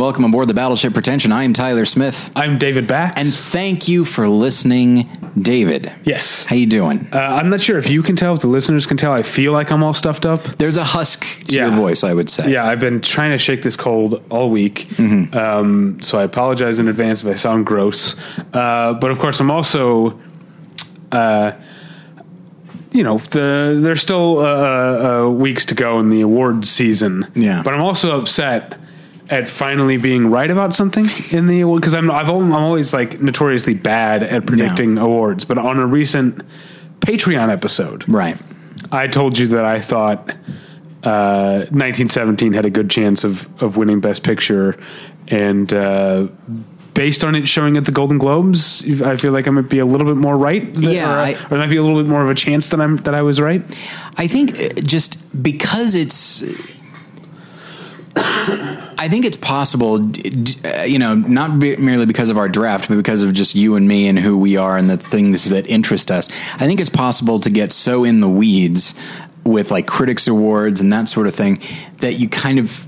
and welcome aboard the Battleship Pretension. I am Tyler Smith, I'm David Bax. and thank you for listening, David. yes, How you doing? uh, I'm not sure if you can tell, if the listeners can tell. I feel like I'm all stuffed up. There's a husk to Yeah. your voice, I would say. Yeah, I've been trying to shake this cold all week, Mm-hmm. um, so I apologize in advance if I sound gross. Uh, but of course, I'm also, uh, you know, the, there's still uh, uh, weeks to go in the awards season. Yeah. but I'm also upset at finally being right about something in the award because I'm I've, I'm always like notoriously bad at predicting awards. But on a recent Patreon episode, Right. I told you that I thought uh, 1917 had a good chance of of winning Best Picture, and uh, based on it showing at the Golden Globes, I feel like I might be a little bit more right. th- Yeah, or, I- or there might be a little bit more of a chance that I'm that I was right. I think uh, just because it's. I think it's possible, uh, you know, not be- merely because of our draft, but because of just you and me and who we are and the things that interest us. I think it's possible to get so in the weeds with like critics awards and that sort of thing that you kind of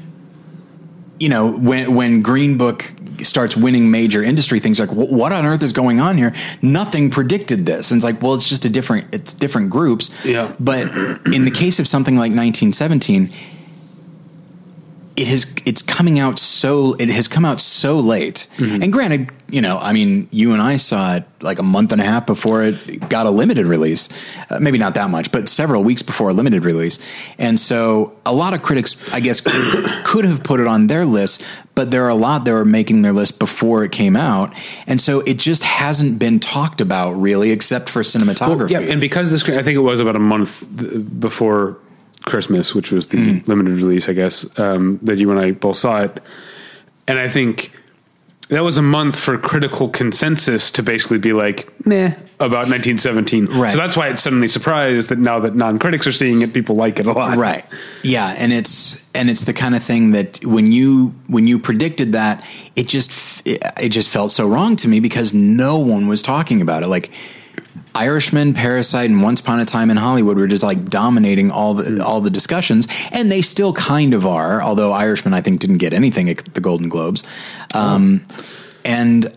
you know, when when Green Book starts winning major industry things, like what on earth is going on here? Nothing predicted this, and it's like, well, it's just a different, it's different groups. Yeah. But in the case of something like 1917, it has it's coming out so it has come out so late. And granted, you know, I mean, you and I saw it like a month and a half before it got a limited release. Uh, maybe not that much, but several weeks before a limited release. And so a lot of critics, I guess, could have put it on their list, but there are a lot that were making their list before it came out. And so it just hasn't been talked about really, except for cinematography. Yeah, and because this, I think it was about a month before Christmas, which was the Mm-hmm. limited release, I guess, um, that you and I both saw it, and I think that was a month for critical consensus to basically be like, nah, about 1917. Right. So that's why it's suddenly surprised that now that non-critics are seeing it, people like it a lot. right yeah and it's and it's the kind of thing that when you when you predicted that it just it, it just felt so wrong to me because no one was talking about it like Irishman, Parasite, and Once Upon a Time in Hollywood were just like dominating all the all the discussions, and they still kind of are. Although Irishman, I think, didn't get anything at the Golden Globes, um, and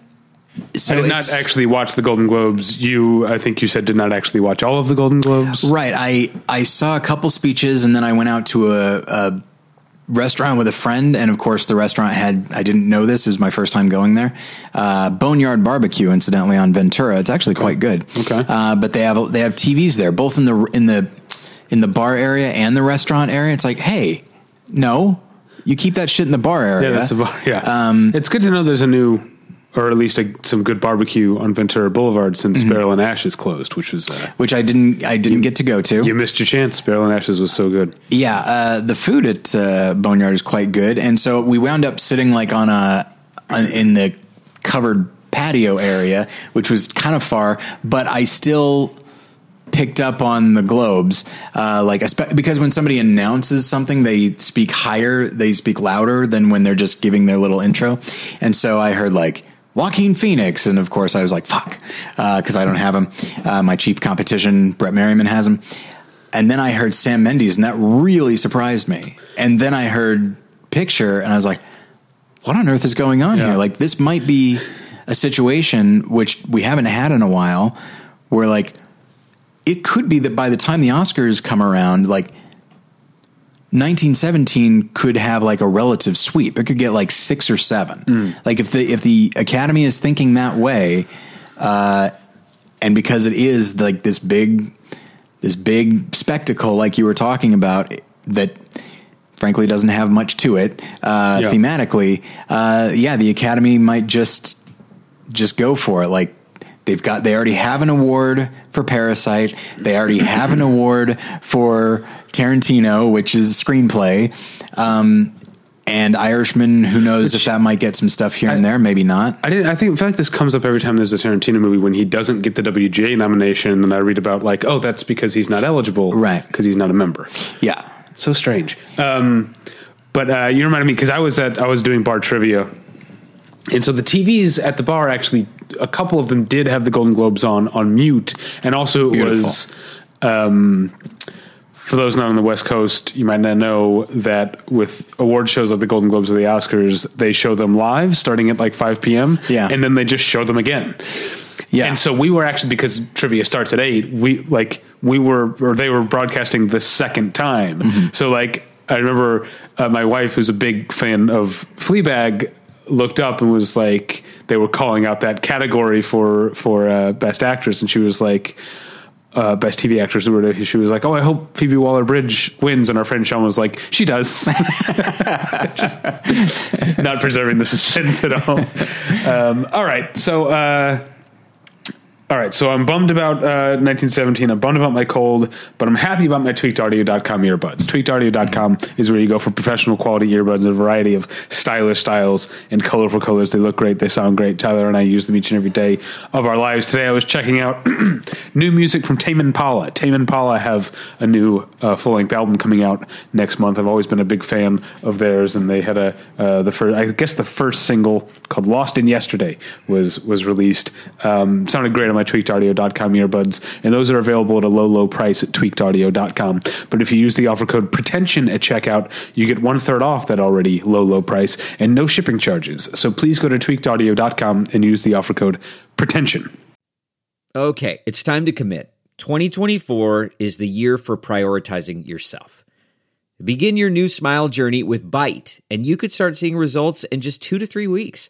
so I did not actually watch the Golden Globes. You, I think you said, did not actually watch all of the Golden Globes. Right. I I saw a couple speeches and then I went out to a, a restaurant with a friend, and of course the restaurant had I didn't know this. It was my first time going there. Uh, Boneyard Barbecue, incidentally, on Ventura. It's actually quite good. Okay. Uh, but they have they have TVs there, both in the in the in the bar area and the restaurant area. It's like, hey, no, you keep that shit in the bar area. Yeah, that's about, yeah. Um, it's good to know there's a new, or at least a, some good barbecue on Ventura Boulevard since Mm-hmm. Barrel and Ashes closed, which was uh, which I didn't I didn't get to go to. you missed your chance. Barrel and Ashes was so good. Yeah, uh, the food at uh, Boneyard is quite good, and so we wound up sitting like on a on, in the covered patio area, which was kind of far, but I still picked up on the globes uh, like because when somebody announces something they speak higher they speak louder than when they're just giving their little intro and so i heard like Joaquin Phoenix, and of course I was like, "Fuck," because I don't have him. Uh, my chief competition, Brett Merriman, has him. And then I heard Sam Mendes, and that really surprised me. And then I heard Picture, and I was like, what on earth is going on Yeah. here? Like, this might be a situation which we haven't had in a while where, like, it could be that by the time the Oscars come around, like, 1917 could have like a relative sweep. It could get like six or seven. Like if the if the Academy is thinking that way, uh, and because it is like this big this big spectacle, like you were talking about, that frankly doesn't have much to it uh, Yeah. thematically. Uh, yeah, the Academy might just just go for it. Like they've got, they already have an award for Parasite. They already have an award for Tarantino, which is screenplay. Um, and Irishman, who knows if that might get some stuff here and there, maybe not. I didn't. I think. I feel like this comes up every time there's a Tarantino movie when he doesn't get the WGA nomination, and then I read about like, oh, that's because he's not eligible, Right. Because he's not a member. Yeah. So strange. Um, but uh, you reminded me because I was at I was doing bar trivia, and so the TVs at the bar actually a couple of them did have the Golden Globes on on mute, and also it Beautiful. was um, for those not on the West Coast, you might not know that with award shows like the Golden Globes or the Oscars, they show them live starting at like 5 p.m. Yeah. And then they just show them again. Yeah. And so we were actually, because trivia starts at 8, we like, we were, or they were broadcasting the second time. Mm-hmm. So like, I remember uh, my wife, who's a big fan of Fleabag, looked up and was like, they were calling out that category for, for uh, best actress. And she was like, uh, best TV actress or whatever. She was like, "Oh, I hope Phoebe Waller Bridge wins," and our friend Sean was like, "She does." Not preserving the suspense at all. Um, all right, so. Uh, all right, so I'm bummed about uh, 1917. I'm bummed about my cold, but I'm happy about my tweakedaudio.com earbuds. Tweakedaudio.com is where you go for professional quality earbuds, in a variety of stylish styles and colorful colors. They look great, they sound great. Tyler and I use them each and every day of our lives. Today I was checking out new music from Tame Impala. Tame Impala have a new uh, full length album coming out next month. I've always been a big fan of theirs, and they had a uh, the first, I guess the first single called "Lost in Yesterday" was was released. Um, sounded great my tweakedaudio.com earbuds, and those are available at a low, low price at tweakedaudio.com. But if you use the offer code pretension at checkout, you get one third off that already low, low price and no shipping charges. So please go to tweakedaudio.com and use the offer code pretension. Okay, it's time to commit. 2024 is the year for prioritizing yourself. Begin your new smile journey with Byte, and you could start seeing results in just two to three weeks.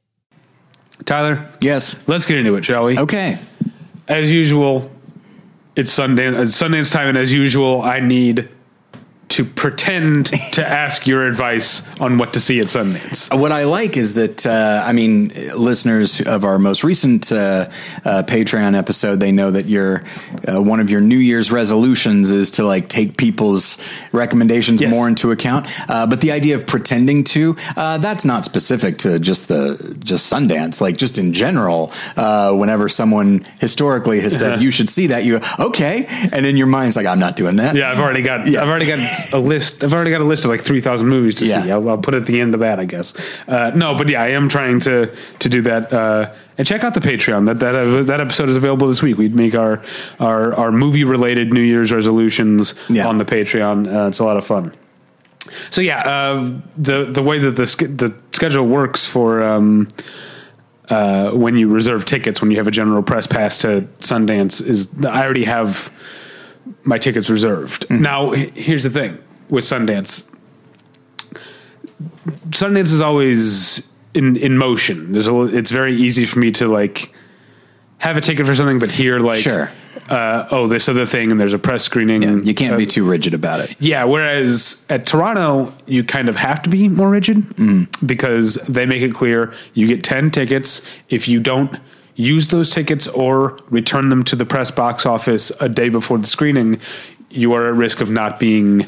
Tyler, Yes. let's get into it, shall we? Okay. As usual, it's Sundance, it's Sundance time, and as usual, I need to pretend to ask your advice on what to see at Sundance. What I like is that uh, I mean, listeners of our most recent uh, uh, Patreon episode, they know that your uh, one of your New Year's resolutions is to like take people's recommendations Yes. more into account. Uh, but the idea of pretending to uh, that's not specific to just the just Sundance. Like just in general, uh, whenever someone historically has said you should see that, you go, okay, and in your mind's like I'm not doing that. Yeah, I've already got. Yeah. I've already got a list. I've already got a list of like three thousand movies to Yeah. see. I'll, I'll put it at the end of that, I guess. Uh, no, but yeah, I am trying to to do that. Uh, and check out the Patreon. That that uh, that episode is available this week. We'd make our our our movie related New Year's resolutions Yeah. on the Patreon. Uh, it's a lot of fun. So yeah, uh, the the way that the the schedule works for. Um, uh, when you reserve tickets, when you have a general press pass to Sundance, is I already have my tickets reserved. Now, here's the thing with Sundance. Sundance is always in in motion. There's a, it's very easy for me to like have a ticket for something, but hear like, Sure. uh, oh, this other thing, and there's a press screening. Yeah, you can't Uh, be too rigid about it. yeah, whereas at Toronto, you kind of have to be more rigid because they make it clear you get 10 tickets. If you don't use those tickets or return them to the press box office a day before the screening, you are at risk of not being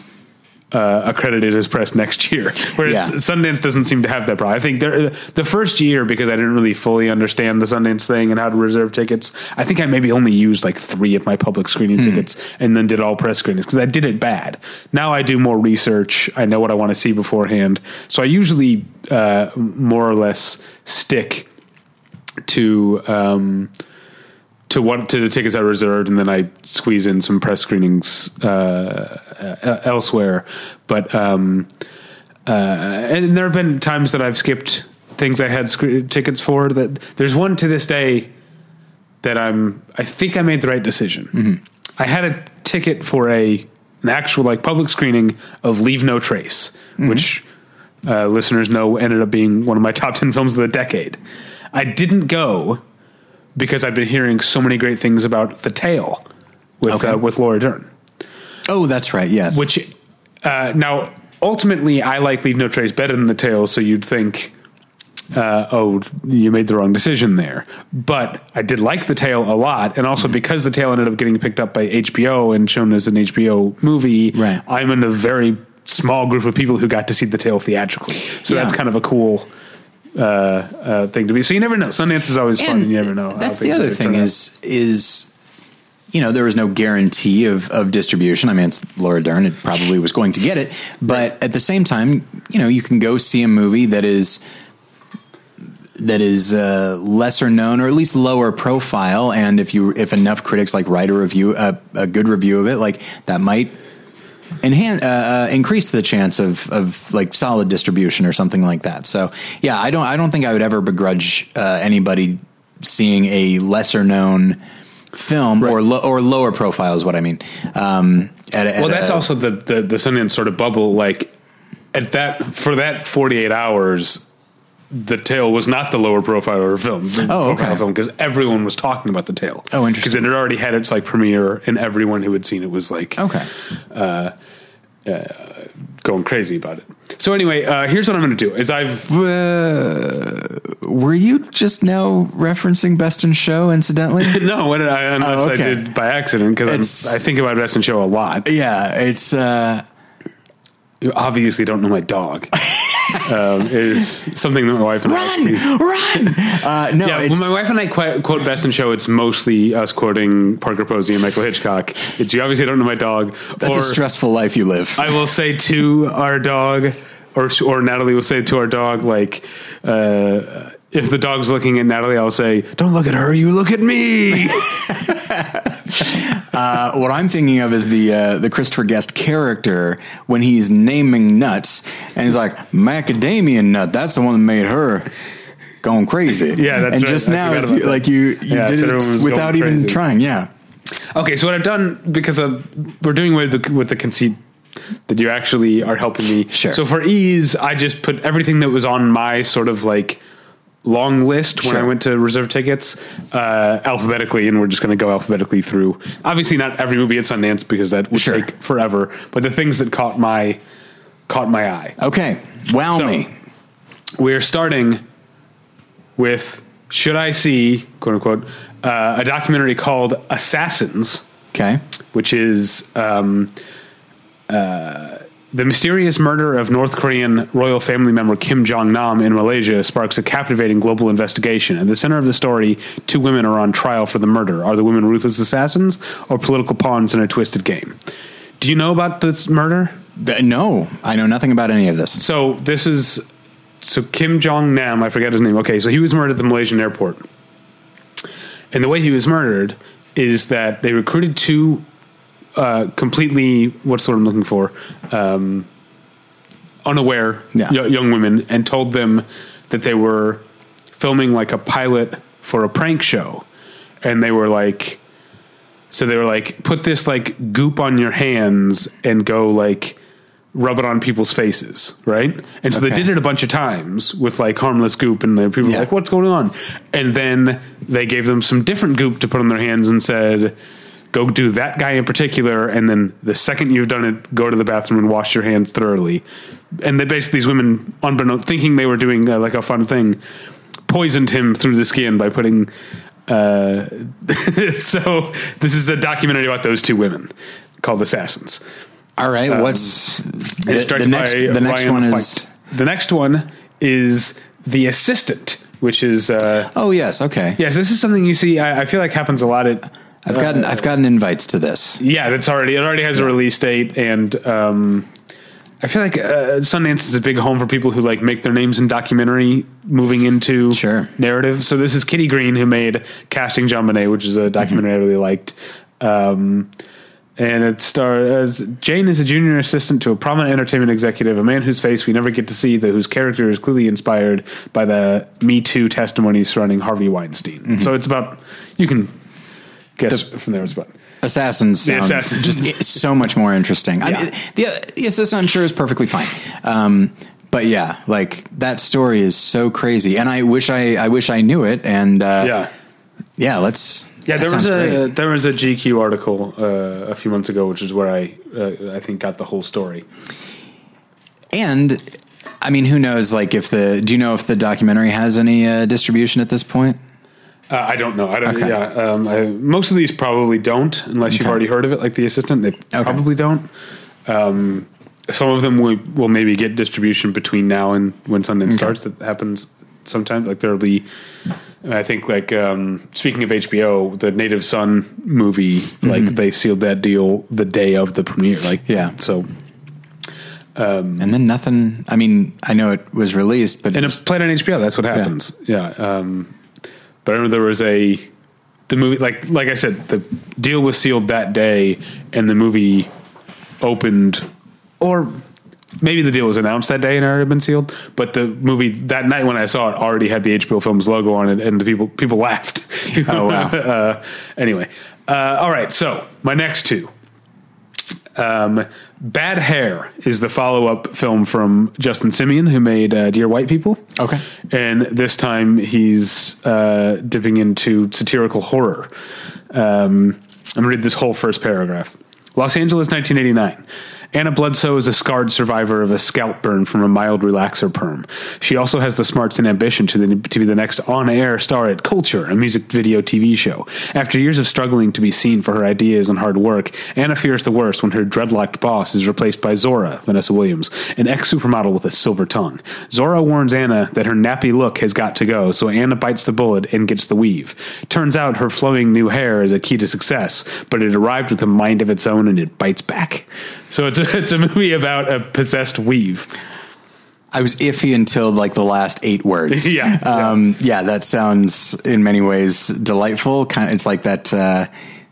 uh, accredited as press next year. Whereas Yeah. Sundance doesn't seem to have that problem. I think there, the first year, because I didn't really fully understand the Sundance thing and how to reserve tickets, I think I maybe only used like three of my public screening tickets and then did all press screenings because I did it bad. Now I do more research. I know what I want to see beforehand. So I usually uh, more or less stick to um, to what to the tickets I reserved, and then I squeeze in some press screenings uh, elsewhere. But um, uh, and there have been times that I've skipped things I had sc- tickets for. That there's one to this day that I'm. I think I made the right decision. I had a ticket for a an actual like public screening of Leave No Trace, which uh, listeners know ended up being one of my top ten films of the decade. I didn't go because I've been hearing so many great things about The Tale with Okay. uh, with Laura Dern. Oh, that's right. Yes. Which uh, now ultimately I like Leave No Trace better than The Tale, so you'd think uh, oh, you made the wrong decision there. But I did like the tale a lot, and also because the tale ended up getting picked up by HBO and shown as an HBO movie, Right. I'm in a very small group of people who got to see the tale theatrically. So Yeah. that's kind of a cool uh, uh, thing to be. So you never know. Sundance is always fun, and you never know. That's the other thing is is you know there was no guarantee of of distribution. I mean, it's Laura Dern. It probably was going to get it, but at the same time, you know, you can go see a movie that is that is uh, lesser known or at least lower profile. And if you if enough critics like write a review a, a good review of it, like that might enhance uh, uh, increase the chance of of like solid distribution or something like that. So yeah, I don't I don't think I would ever begrudge uh, anybody seeing a lesser known film or lo- or lower profile is what I mean. Um, at, at well, that's also the, the the Sundance sort of bubble. Like at that for that forty eight hours, the tale was not the lower profile or film. Oh, profile okay. film because everyone was talking about the tale. Oh, interesting. Because it had already had its like premiere, and everyone who had seen it was like okay. going crazy about it. So anyway, uh, here's what I'm going to do: is I've Uh, were you just now referencing Best in Show? Incidentally, no, what did I, unless Oh, okay. I did by accident because I think about Best in Show a lot. yeah, it's. Uh, You obviously don't know my dog. um, is something that my wife and I run, run! Uh, no, Yeah, it's, when my wife and I qu- quote Best in Show, it's mostly us quoting Parker Posey and Michael Hitchcock. It's you obviously don't know my dog. that's or a stressful life you live. I will say to our dog, or or Natalie will say to our dog, like, uh, if the dog's looking at Natalie, I'll say, "Don't look at her, you look at me." Uh, what I'm thinking of is the uh, the Christopher Guest character when he's naming nuts, and he's like macadamia nut. That's the one that made her going crazy. Yeah, that's and right. just I now, it's like you you Yeah, did it without even crazy. trying. Yeah. okay, so what I've done because of we're doing with the with the conceit that you actually are helping me. Sure. So for ease, I just put everything that was on my sort of like long list when I went to reserve tickets uh, alphabetically, and we're just going to go alphabetically through. Obviously, not every movie at Sundance because that would Sure. take forever. But the things that caught my caught my eye. Okay. Wow So- me. We're starting with should I see quote unquote uh, a documentary called Assassins Okay. which is um, uh, the mysterious murder of North Korean royal family member Kim Jong Nam in Malaysia sparks a captivating global investigation. At the center of the story, two women are on trial for the murder. Are the women ruthless assassins or political pawns in a twisted game? Do you know about this murder? Uh, No, I know nothing about any of this. So this is so Kim Jong Nam. I forget his name. Okay, so he was murdered at the Malaysian airport, and the way he was murdered is that they recruited two uh, completely what's the word I'm looking for um, unaware Yeah. y- young women and told them that they were filming like a pilot for a prank show, and they were like. So they were like, put this like goop on your hands and go like rub it on people's faces, right? And so they did it a bunch of times with like harmless goop, and people Yeah. were like, "What's going on?" And then they gave them some different goop to put on their hands and said, "Go do that guy in particular." And then the second you've done it, go to the bathroom and wash your hands thoroughly. And they basically these women, unbeknown, thinking they were doing uh, like a fun thing, poisoned him through the skin by putting. Uh, so this is a documentary about those two women called Assassins. All right. what's the, the next? The next Ryan one White. is. the next one is the assistant, which is uh, Oh yes. Okay. yes, this is something you see. I, I feel like happens a lot at I've gotten I've gotten invites to this. yeah. That's already it already has a release date, and um, I feel like uh, Sundance is a big home for people who like make their names in documentary moving into Sure. narrative. So this is Kitty Green who made Casting JonBenet, which is a documentary I really liked. Um, and it stars Jane is a junior assistant to a prominent entertainment executive, a man whose face we never get to see, though whose character is clearly inspired by the Me Too testimonies surrounding Harvey Weinstein. So it's about you can guess from there. It's about Assassins sounds Assassins. just so much more interesting. I mean, the the assassin I'm sure is perfectly fine. Um, but yeah, like that story is so crazy, and I wish I I wish I knew it. And uh, yeah. yeah, let's Yeah, there was a great. there was a GQ article uh, a few months ago, which is where I uh, I think got the whole story. and I mean, who knows? Like, if the do you know if the documentary has any uh, distribution at this point? Uh, I don't know. I don't. Okay. Yeah, um, I, most of these probably don't, unless you've already heard of it. Like the assistant, they probably don't. Um, some of them will, will maybe get distribution between now and when Sundance starts. That happens sometimes. Like there'll be. I think like um, speaking of HBO, the Native Son movie, like they sealed that deal the day of the premiere. Like Mm-hmm. Yeah. so And then nothing. I mean, I know it was released, but and it's played on HBO. That's what happens. Yeah. Um, but I remember there was a the movie like like I said, the deal was sealed that day, and the movie opened, or maybe the deal was announced that day and it already been sealed. But the movie that night when I saw it already had the HBO Films logo on it, and the people people laughed. Oh, wow. uh, anyway, uh, all right. So my next two. Um, Bad Hair is the follow up film from Justin Simien, who made uh, Dear White People. Okay. And this time he's uh, dipping into satirical horror. Um, I'm going to read this whole first paragraph. Los Angeles, 1989. Anna Bledsoe is a scarred survivor of a scalp burn from a mild relaxer perm. She also has the smarts and ambition to, the, to be the next on air star at Culture, a music video TV show. After years of struggling to be seen for her ideas and hard work, Anna fears the worst when her dreadlocked boss is replaced by Zora, Vanessa Williams, an ex supermodel with a silver tongue. Zora warns Anna that her nappy look has got to go, so Anna bites the bullet and gets the weave. Turns out her flowing new hair is a key to success, but it arrived with a mind of its own and it bites back. So it's a, it's a movie about a possessed weave. I was iffy until like the last eight words. Yeah, um, yeah. That sounds in many ways delightful. Kind of, it's like that. Uh,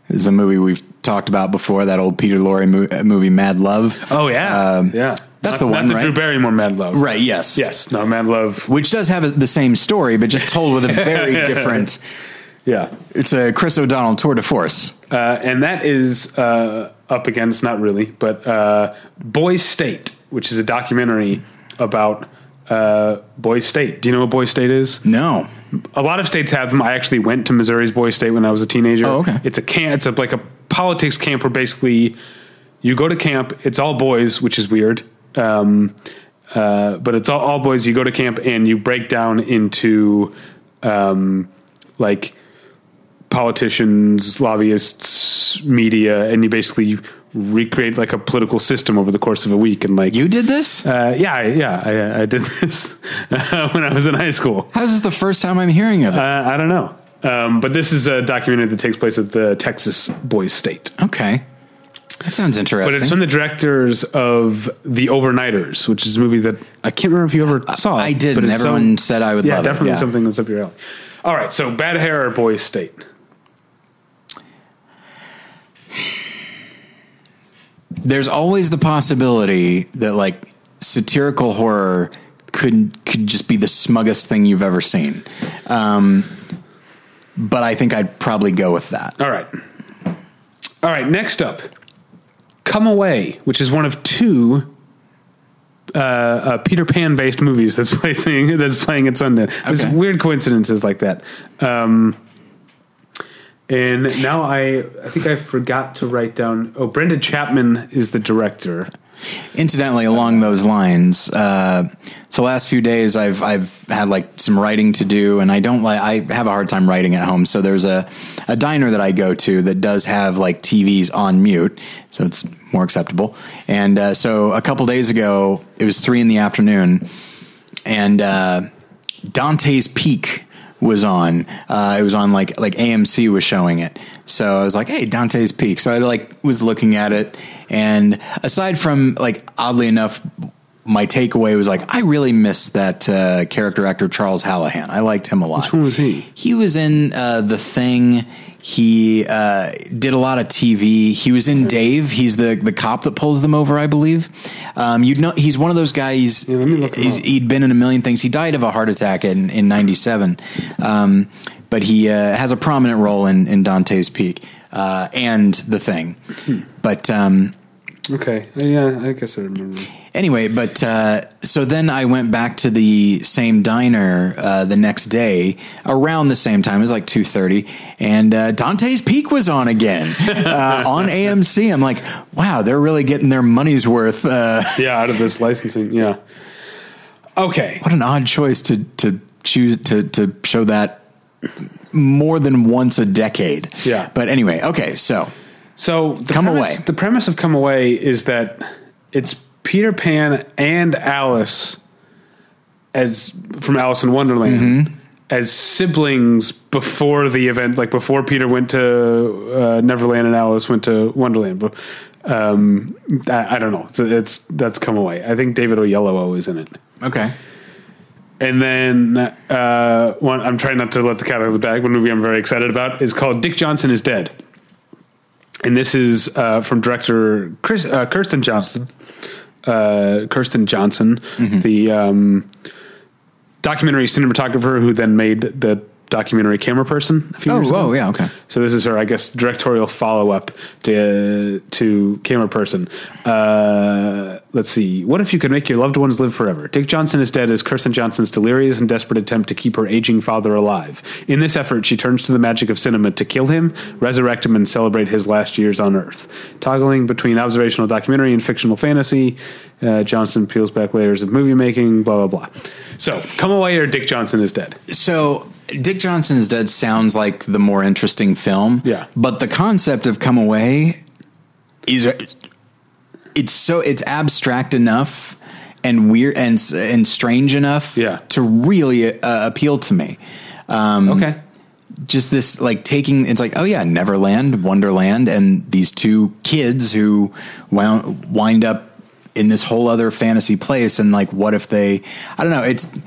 is a movie we've talked about before. That old Peter Lorre mo- uh, movie, Mad Love. Oh yeah, Um, yeah. that's Not- the one, not right? Drew Barrymore Mad Love. Right. Yes. Yes. No, Mad Love. Which does have a, the same story, but just told with a very different. Yeah. It's a Chris O'Donnell tour de force. Uh, and that is uh, up against not really, but uh, Boys State, which is a documentary about uh, Boys State. Do you know what Boys State is? No. A lot of states have them. I actually went to Missouri's Boys State when I was a teenager. Oh, okay. It's a camp. It's a, like a politics camp where basically you go to camp. It's all boys, which is weird. Um, uh, but it's all, all boys. You go to camp and you break down into um, like politicians, lobbyists, media, and you basically recreate like a political system over the course of a week. And like You did this? uh, yeah, I- yeah, I, I did this when I was in high school. How is this the first time I'm hearing of it? Uh, I don't know, um, but this is a documentary that takes place at the Texas Boys State. okay. That sounds interesting. But it's from the directors of The Overnighters, which is a movie that I can't remember if you ever saw. I it, did, but and it's everyone said I would yeah, love it, definitely yeah. something that's up your alley. All right, so Bad Hair or Boys State. There's always the possibility that like satirical horror could could just be the smuggest thing you've ever seen. Um, but I think I'd probably go with that. All right. All right, next up Come Away, which is one of two uh, uh, Peter Pan based movies that's playing that's playing at Sundance. There's weird coincidences like that. Um, and now I I think I forgot to write down. Oh, Brenda Chapman is the director. Incidentally, along those lines, uh, so last few days I've I've had like some writing to do, and I don't like I have a hard time writing at home. So there's a a diner that I go to that does have like TVs on mute, so it's more acceptable. And uh, so a couple days ago, it was three in the afternoon, and uh, Dante's Peak was on. Uh, it was on like like AMC was showing it. So I was like, "Hey, Dante's Peak." So I like was looking at it, and aside from like oddly enough, my takeaway was like, I really miss that uh, character actor Charles Hallahan. I liked him a lot. Which one was he? He was in uh, the Thing. He uh, did a lot of TV. He was in Dave. He's the the cop that pulls them over, I believe. Um, you know, he's one of those guys. let me look him he's, he'd been in a million things. He died of a heart attack in in '97, um, but he uh, has a prominent role in in Dante's Peak uh, and the Thing. But um, Okay, yeah, I guess I remember. Anyway, but uh, so then I went back to the same diner uh, the next day around the same time. It was like two thirty, and uh, Dante's Peak was on again uh, on AMC. I'm like, wow, they're really getting their money's worth. Uh, Yeah, out of this licensing, yeah. Okay. What an odd choice to to choose to to show that more than once a decade. Yeah. But anyway, okay, so So the Come premise, Away. The premise of Come Away is that it's Peter Pan and Alice as from Alice in Wonderland Mm-hmm. as siblings before the event, like before Peter went to uh, Neverland and Alice went to Wonderland. But um, I, I don't know. It's, it's that's Come Away. I think David Oyelowo is in it. okay. And then uh, one, I'm trying not to let the cat out of the bag. One movie I'm very excited about is called Dick Johnson is Dead. And this is uh, from director Chris, uh, Kirsten Johnson. Uh, Kirsten Johnson, the um, documentary cinematographer who then made the documentary Camera Person. A few Oh, years ago. yeah, okay. So this is her, I guess, directorial follow up to to Camera Person. Uh, let's see. What if you could make your loved ones live forever? Dick Johnson is dead as Kirsten Johnson's delirious and desperate attempt to keep her aging father alive. In this effort, she turns to the magic of cinema to kill him, resurrect him, and celebrate his last years on Earth. Toggling between observational documentary and fictional fantasy, uh, Johnson peels back layers of movie making. Blah blah blah. So, come away or Dick Johnson is dead. So Dick Johnson's Dead sounds like the more interesting film. Yeah. But the concept of Come Away is it's so it's abstract enough and weird and and strange enough Yeah. to really uh, appeal to me. Um, Okay. just this like taking it's like oh yeah neverland wonderland and these two kids who wound, wind up in this whole other fantasy place and like what if they i don't know it's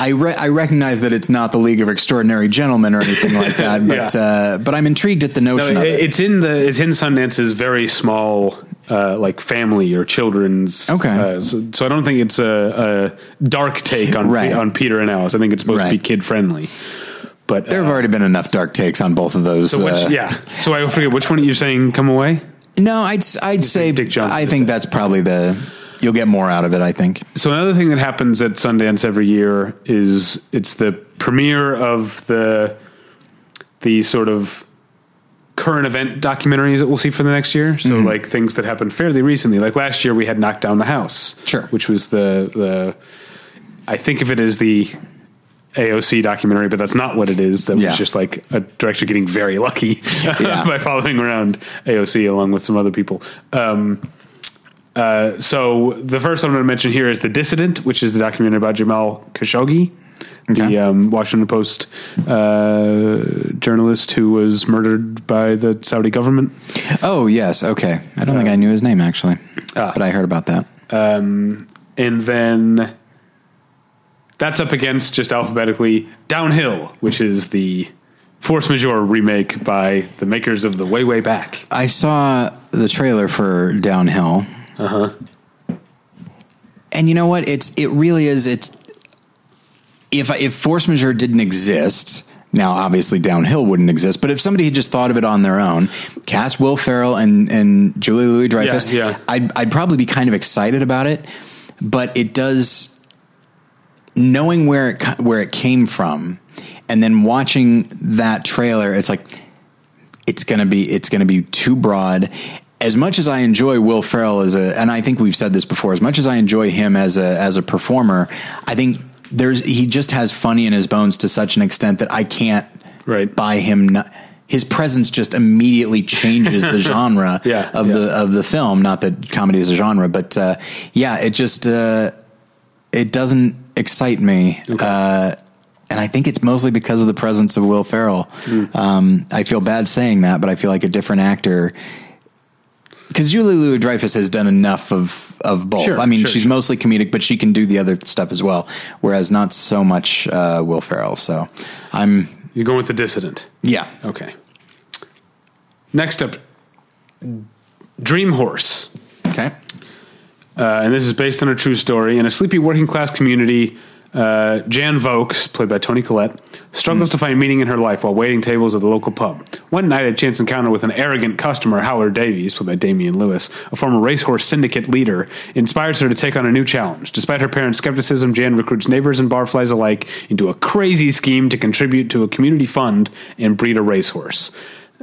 I, re- I recognize that it's not the League of Extraordinary Gentlemen or anything like that, but Yeah. uh, but I'm intrigued at the No, notion of it- it. it's in the it's in Sundance's very small uh, like family or children's. Okay. uh, so, so I don't think it's a, a dark take on Right. on Peter and Alice. I think it's supposed to be kid friendly. But there uh, have already been enough dark takes on both of those. so which, uh, yeah. So I forget which one you're saying. Come away. No, I'd I'd say Dick Johnson I think that. that's probably the you'll get more out of it. I think. So another thing that happens at Sundance every year is it's the premiere of the the sort of current event documentaries that we'll see for the next year. So Mm-hmm. like things that happened fairly recently. Like last year we had Knock Down the House. Sure. Which was the the I think of it as the AOC documentary, but that's not what it is. That Yeah. was just like a director getting very lucky Yeah. by following around AOC along with some other people. Um, uh, so the first one I'm going to mention here is The Dissident, which is the documentary about Jamal Khashoggi, Okay. the um, Washington Post uh, journalist who was murdered by the Saudi government. Oh yes, okay. I don't think I knew his name actually, Ah. but I heard about that. And then that's up against just alphabetically Downhill, which is the Force Majeure remake by the makers of the Way Way Back. I saw the trailer for Downhill. Uh huh. Uh-huh. And you know what? It's it really is. It's if if force majeure didn't exist. Now, obviously, downhill wouldn't exist. But if somebody had just thought of it on their own, cast Will Ferrell and and Julie Louis Dreyfus, Yeah, yeah. I'd I'd probably be kind of excited about it. But it does knowing where it where it came from, and then watching that trailer, it's like it's gonna be it's gonna be too broad. As much as I enjoy Will Ferrell as a, and I think we've said this before, as much as I enjoy him as a as a performer, I think there's he just has funny in his bones to such an extent that I can't Right. buy him. Not, his presence just immediately changes the genre Yeah, of yeah. the of the film. Not that comedy is a genre, but uh, yeah, it just uh, it doesn't excite me. Uh, and I think it's mostly because of the presence of Will Ferrell. Hmm. Um, I feel bad saying that, but I feel like a different actor. Because Julie Louis Dreyfus has done enough of of both. Sure, I mean, sure, she's sure. mostly comedic, but she can do the other stuff as well. Whereas not so much uh, Will Ferrell. So I'm You're going with The Dissident. yeah. Okay. Next up, Dream Horse. Okay. Uh, and this is based on a true story. In a sleepy working class community, uh, Jan Vokes, played by Toni Collette, struggles to find meaning in her life while waiting tables at the local pub. One night, a chance encounter with an arrogant customer, Howard Davies, played by Damian Lewis, a former racehorse syndicate leader, inspires her to take on a new challenge. Despite her parents' skepticism, Jan recruits neighbors and barflies alike into a crazy scheme to contribute to a community fund and breed a racehorse.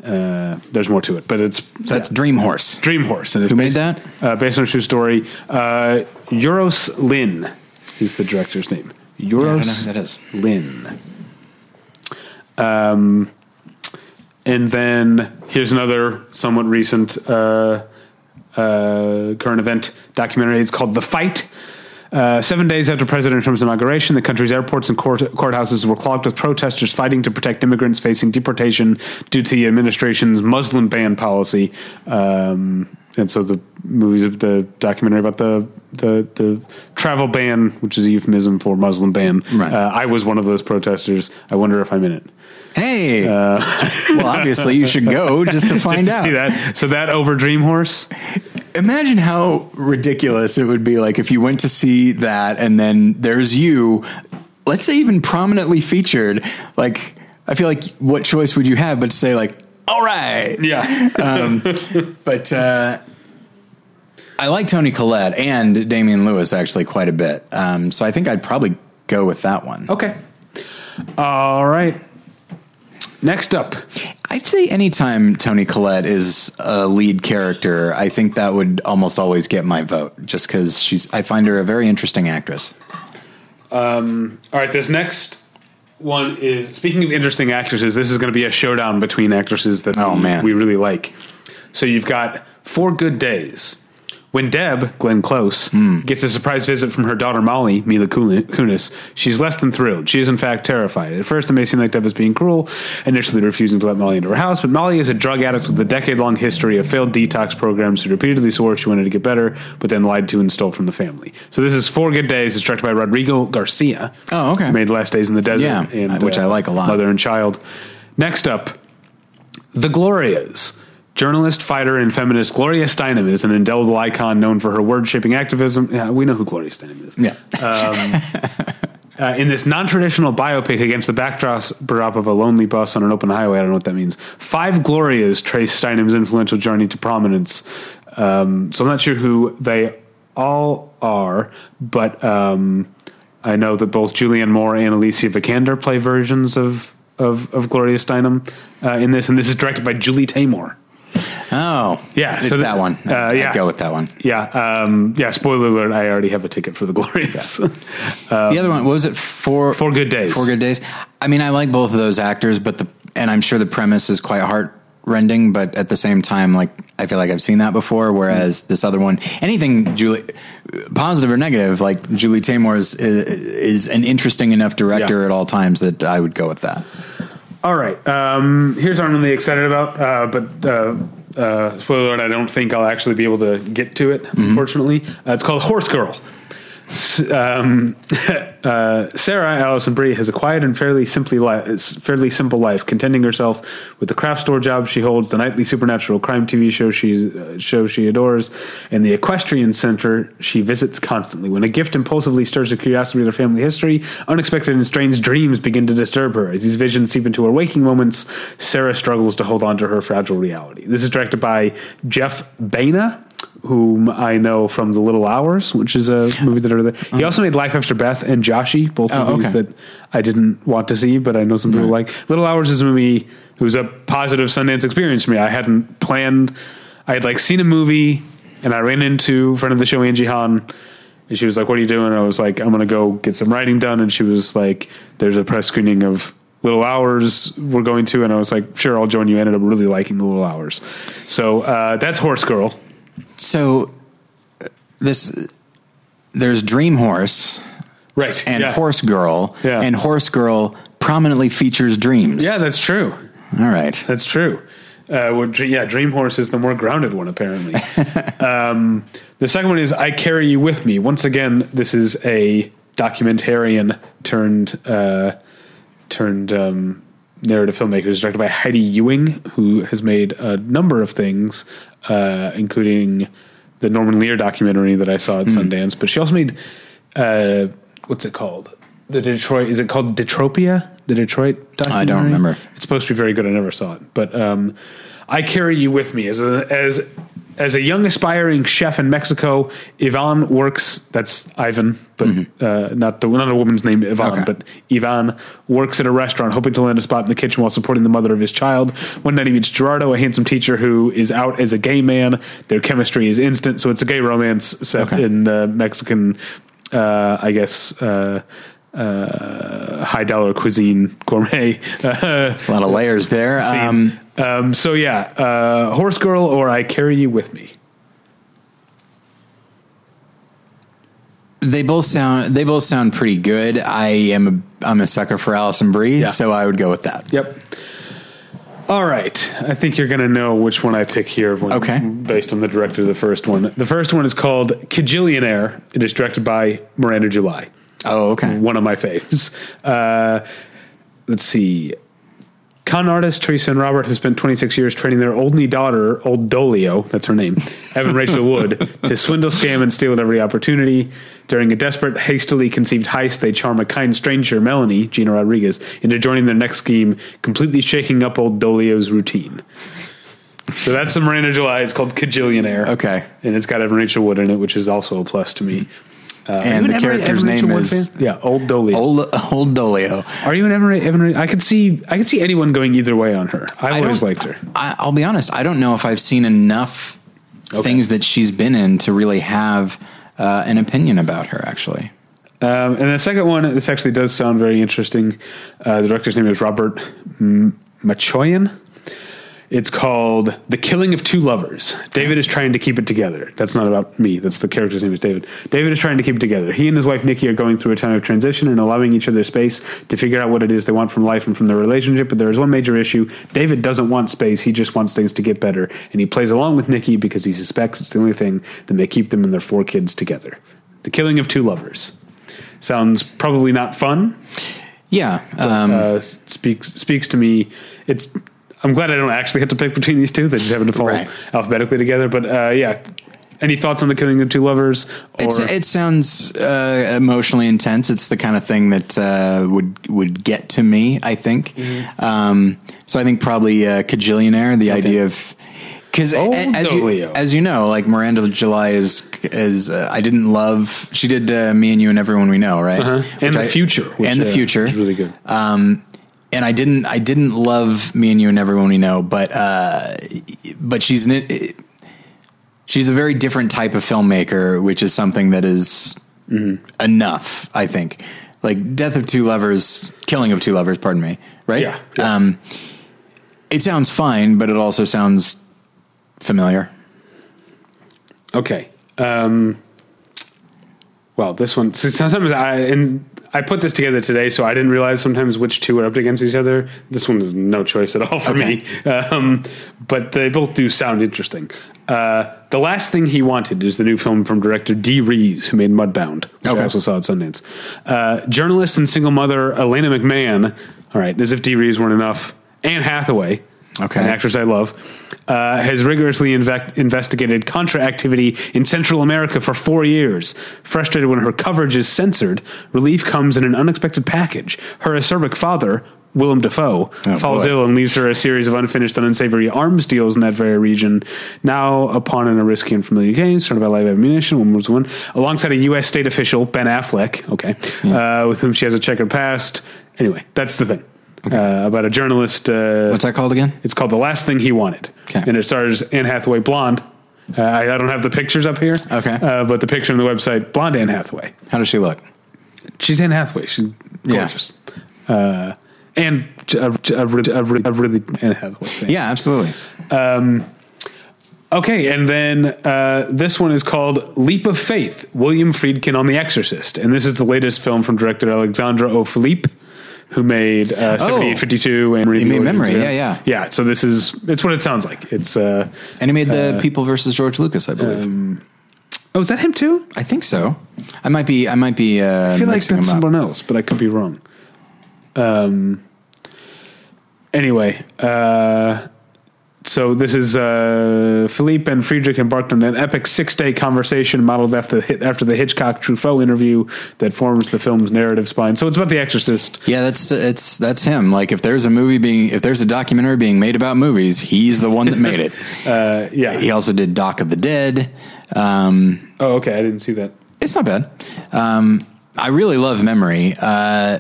Uh, there's more to it, but it's So that's Dream Horse. Dream Horse. And it's Who made based, that? Uh, based on a true story. Uh, Euros Lyn. is the director's name. I don't know who that is. Lyn. Um, and then here's another somewhat recent uh, uh, current event documentary. It's called The Fight. Uh, seven days after President Trump's inauguration, the country's airports and court- courthouses were clogged with protesters fighting to protect immigrants facing deportation due to the administration's Muslim ban policy. Um, and so the movies, the documentary about the, the the travel ban, which is a euphemism for Muslim ban. Right. Uh, I was one of those protesters. I wonder if I'm in it. Hey, well, obviously you should go just to find Just to out. see that. So that over Dream Horse. Imagine how ridiculous it would be like if you went to see that and then there's you, let's say even prominently featured. Like, I feel like what choice would you have but to say like, all right. Yeah. Um, but uh, I like Toni Collette and Damian Lewis actually quite a bit. Um, so I think I'd probably go with that one. okay. All right. Next up. I'd say anytime Toni Collette is a lead character, I think that would almost always get my vote just because she's, I find her a very interesting actress. All right, this next one is speaking of interesting actresses. This is going to be a showdown between actresses that Oh, man. we really like. So you've got Four Good Days. When Deb, Glenn Close, Hmm. gets a surprise visit from her daughter Molly, Mila Kunis, she's less than thrilled. She is, in fact, terrified. At first, it may seem like Deb is being cruel, initially refusing to let Molly into her house, but Molly is a drug addict with a decade long history of failed detox programs who repeatedly swore she wanted to get better, but then lied to and stole from the family. So this is Four Good Days. It's directed by Rodrigo Garcia. Oh, okay. Made Last Days in the Desert. Yeah, and, which I like a lot. Mother and Child. Next up, The Glorias. Journalist, fighter, and feminist Gloria Steinem is an indelible icon known for her word shaping activism. Yeah, we know who Gloria Steinem is. Yeah. Uh, in this non traditional biopic against the backdrop of a lonely bus on an open highway, I don't know what that means. Five Glorias trace Steinem's influential journey to prominence. Um, so I'm not sure who they all are, but um, I know that both Julianne Moore and Alicia Vikander play versions of, of, of Gloria Steinem uh, in this, and this is directed by Julie Taymor. Oh, Yeah, it's so that one. uh, yeah. I'd go with that one. Yeah, um, yeah. Spoiler alert! I already have a ticket for the Glorias. the other one, what was it? Four Four Good Days. Four good days. I mean, I like both of those actors, but the and I'm sure the premise is quite heart rending, but at the same time, like I feel like I've seen that before. Whereas this other one, anything Julie, positive or negative, like Julie Taymor is is an interesting enough director Yeah. at all times that I would go with that. All right. Um, here's what I'm really excited about, uh, but uh, uh, spoiler alert: I don't think I'll actually be able to get to it. Unfortunately, uh, it's called Horse Girl. Um, uh, Sarah Alison Brie has a quiet and fairly simply li- fairly simple life, contending herself with the craft store job she holds, the nightly supernatural crime TV show she uh, show she adores, and the equestrian center she visits constantly. When a gift impulsively stirs her curiosity with her family history, unexpected and strange dreams begin to disturb her. As these visions seep into her waking moments, Sarah struggles to hold on to her fragile reality. This is directed by Jeff Baena whom I know from The Little Hours, which is a movie that are there. He also made Life After Beth and Joshy, both Oh, movies okay. that I didn't want to see, but I know some people like. Little Hours is a movie. It was a positive Sundance experience for me. I hadn't planned. I had like seen a movie, and I ran into a friend of the show, Angie Han. And she was like, "What are you doing?" And I was like, "I'm gonna go get some writing done." And she was like, "There's a press screening of Little Hours we're going to," and I was like, "Sure, I'll join you." I ended up really liking the Little Hours, so uh, that's Horse Girl. So uh, this there's Dream Horse Right. and yeah. Horse Girl, Yeah. and Horse Girl prominently features dreams. Yeah, that's true. All right. That's true. Uh, well, yeah, Dream Horse is the more grounded one, apparently. um, the second one is I Carry You With Me. Once again, this is a documentarian turned uh, turned um, narrative filmmaker. It's directed by Heidi Ewing, who has made a number of things, uh, including the Norman Lear documentary that I saw at Sundance. But she also made uh, what's it called? The Detroit is it called Detropia? The Detroit documentary. I don't remember. It's supposed to be very good. I never saw it, but um, I carry you with me as a as as a young aspiring chef in Mexico. Ivan works. That's Ivan, but uh, not the not a woman's name Ivan, Mm-hmm. Okay. but Ivan works at a restaurant, hoping to land a spot in the kitchen while supporting the mother of his child. One night he meets Gerardo, a handsome teacher who is out as a gay man. Their chemistry is instant, so it's a gay romance set Okay. in uh, Mexican uh, I guess, uh, uh, high dollar cuisine gourmet. Uh, A lot of layers there. Um, um, so yeah, uh, Horse Girl or I Carry You With Me. they both sound they both sound pretty good. I am a I'm a sucker for Alison Brie, Yeah. so I would go with that. Yep. All right. I think you're going to know which one I pick here. When, Okay. Based on the director of the first one. The first one is called Kajillionaire. It is directed by Miranda July. Oh, okay. One of my faves. Uh, let's see. Con artist Teresa and Robert have spent 26 years training their only daughter, Old Dolio, that's her name, Evan Rachel Wood, to swindle, scam, and steal at every opportunity. During a desperate, hastily conceived heist, they charm a kind stranger, Melanie, Gina Rodriguez, into joining their next scheme, completely shaking up Old Dolio's routine. So that's the Miranda July. It's called Kajillionaire. Okay. And it's got Evan Rachel Wood in it, which is also a plus to me. Uh, And the character's Evan name Wood is- fan? yeah, Old Dolio. Old Old Dolio. Are you an Evan? Ra- Evan I could see. I could see anyone going either way on her. I've I always liked her. I, I'll be honest. I don't know if I've seen enough things that she's been in to really have uh, an opinion about her. Actually, Um, and the second one, this actually does sound very interesting. Uh, the director's name is Robert M- Machoian. It's called The Killing of Two Lovers. David is trying to keep it together. That's not about me. That's the character's name is David. David is trying to keep it together. He and his wife Nikki are going through a time of transition and allowing each other space to figure out what it is they want from life and from their relationship. But there is one major issue. David doesn't want space. He just wants things to get better. And he plays along with Nikki because he suspects it's the only thing that may keep them and their four kids together. The Killing of Two Lovers. Sounds probably not fun, yeah. Um, uh, speaks speaks to me. It's. I'm glad I don't actually have to pick between these two. They just happen to fall Right. alphabetically together. But uh, yeah, any thoughts on the killing of two lovers? It sounds uh, emotionally intense. It's the kind of thing that uh, would would get to me. I think. Mm-hmm. Um, so I think probably uh, Kajillionaire. The idea of because Oh, as you as you know, like Miranda July is is uh, I didn't love. She did uh, me and you and everyone we know, right? Uh-huh. and Which the I- future, which, and the uh, future is really good. um, and I didn't, I didn't love me and you and everyone we know, but, uh, but she's an, she's a very different type of filmmaker, which is something that is enough, I think. Like Death of Two Lovers, Killing of Two Lovers, pardon me, right? Yeah, yeah. Um, it sounds fine, but it also sounds familiar. Okay. Um, well, this one. So sometimes I and I put this together today, so I didn't realize sometimes which two are up against each other. This one is no choice at all for Okay. me. Um, but they both do sound interesting. Uh, the last thing he wanted is the new film from director Dee Rees, who made Mudbound, which Okay. I also saw at Sundance. Uh, journalist and single mother Elena McMahon. All right, as if Dee Rees weren't enough. Anne Hathaway, Okay. an actress I love, uh, has rigorously inve- investigated Contra activity in Central America for four years. Frustrated when her coverage is censored, relief comes in an unexpected package. Her acerbic father, Willem Dafoe, Oh, falls boy. ill and leaves her a series of unfinished and unsavory arms deals in that very region. Now, upon an a risky and familiar case, surrounded by live ammunition, one was one, alongside a U.S. state official, Ben Affleck, okay, uh, with whom she has a checkered past. Anyway, that's the thing. Uh, about a journalist. Uh, What's that called again? it's called The Last Thing He Wanted. Okay. And it stars Anne Hathaway blonde. Uh, I, I don't have the pictures up here. Okay. Uh, but the picture on the website, blonde Anne Hathaway. How does she look? She's Anne Hathaway. She's Yeah. gorgeous. Uh, and a, a, really- a, really- a really Anne Hathaway fan. Yeah, absolutely. Okay, and then uh, this one is called Leap of Faith, William Friedkin on The Exorcist. And this is the latest film from director Alexandre O. Philippe, who made uh, 7852 and He made Memory, Yeah. yeah, yeah. So this is, it's what it sounds like. It's, uh, And he made the People versus George Lucas, I believe. oh, is that him too? I think so. I might be. I might be. Uh, I feel like that's someone else, but I could be wrong. Um. Anyway, uh, so this is uh, Philippe and Friedkin embarked on an epic six-day conversation modeled after the, after the Hitchcock Truffaut interview that forms the film's narrative spine. So it's about The Exorcist. Yeah, that's it's that's him. Like if there's a movie being if there's a documentary being made about movies, he's the one that made it. Uh, yeah. he also did Doc of the Dead. Um, Oh, okay. I didn't see that. it's not bad. Um, I really love Memory. Uh,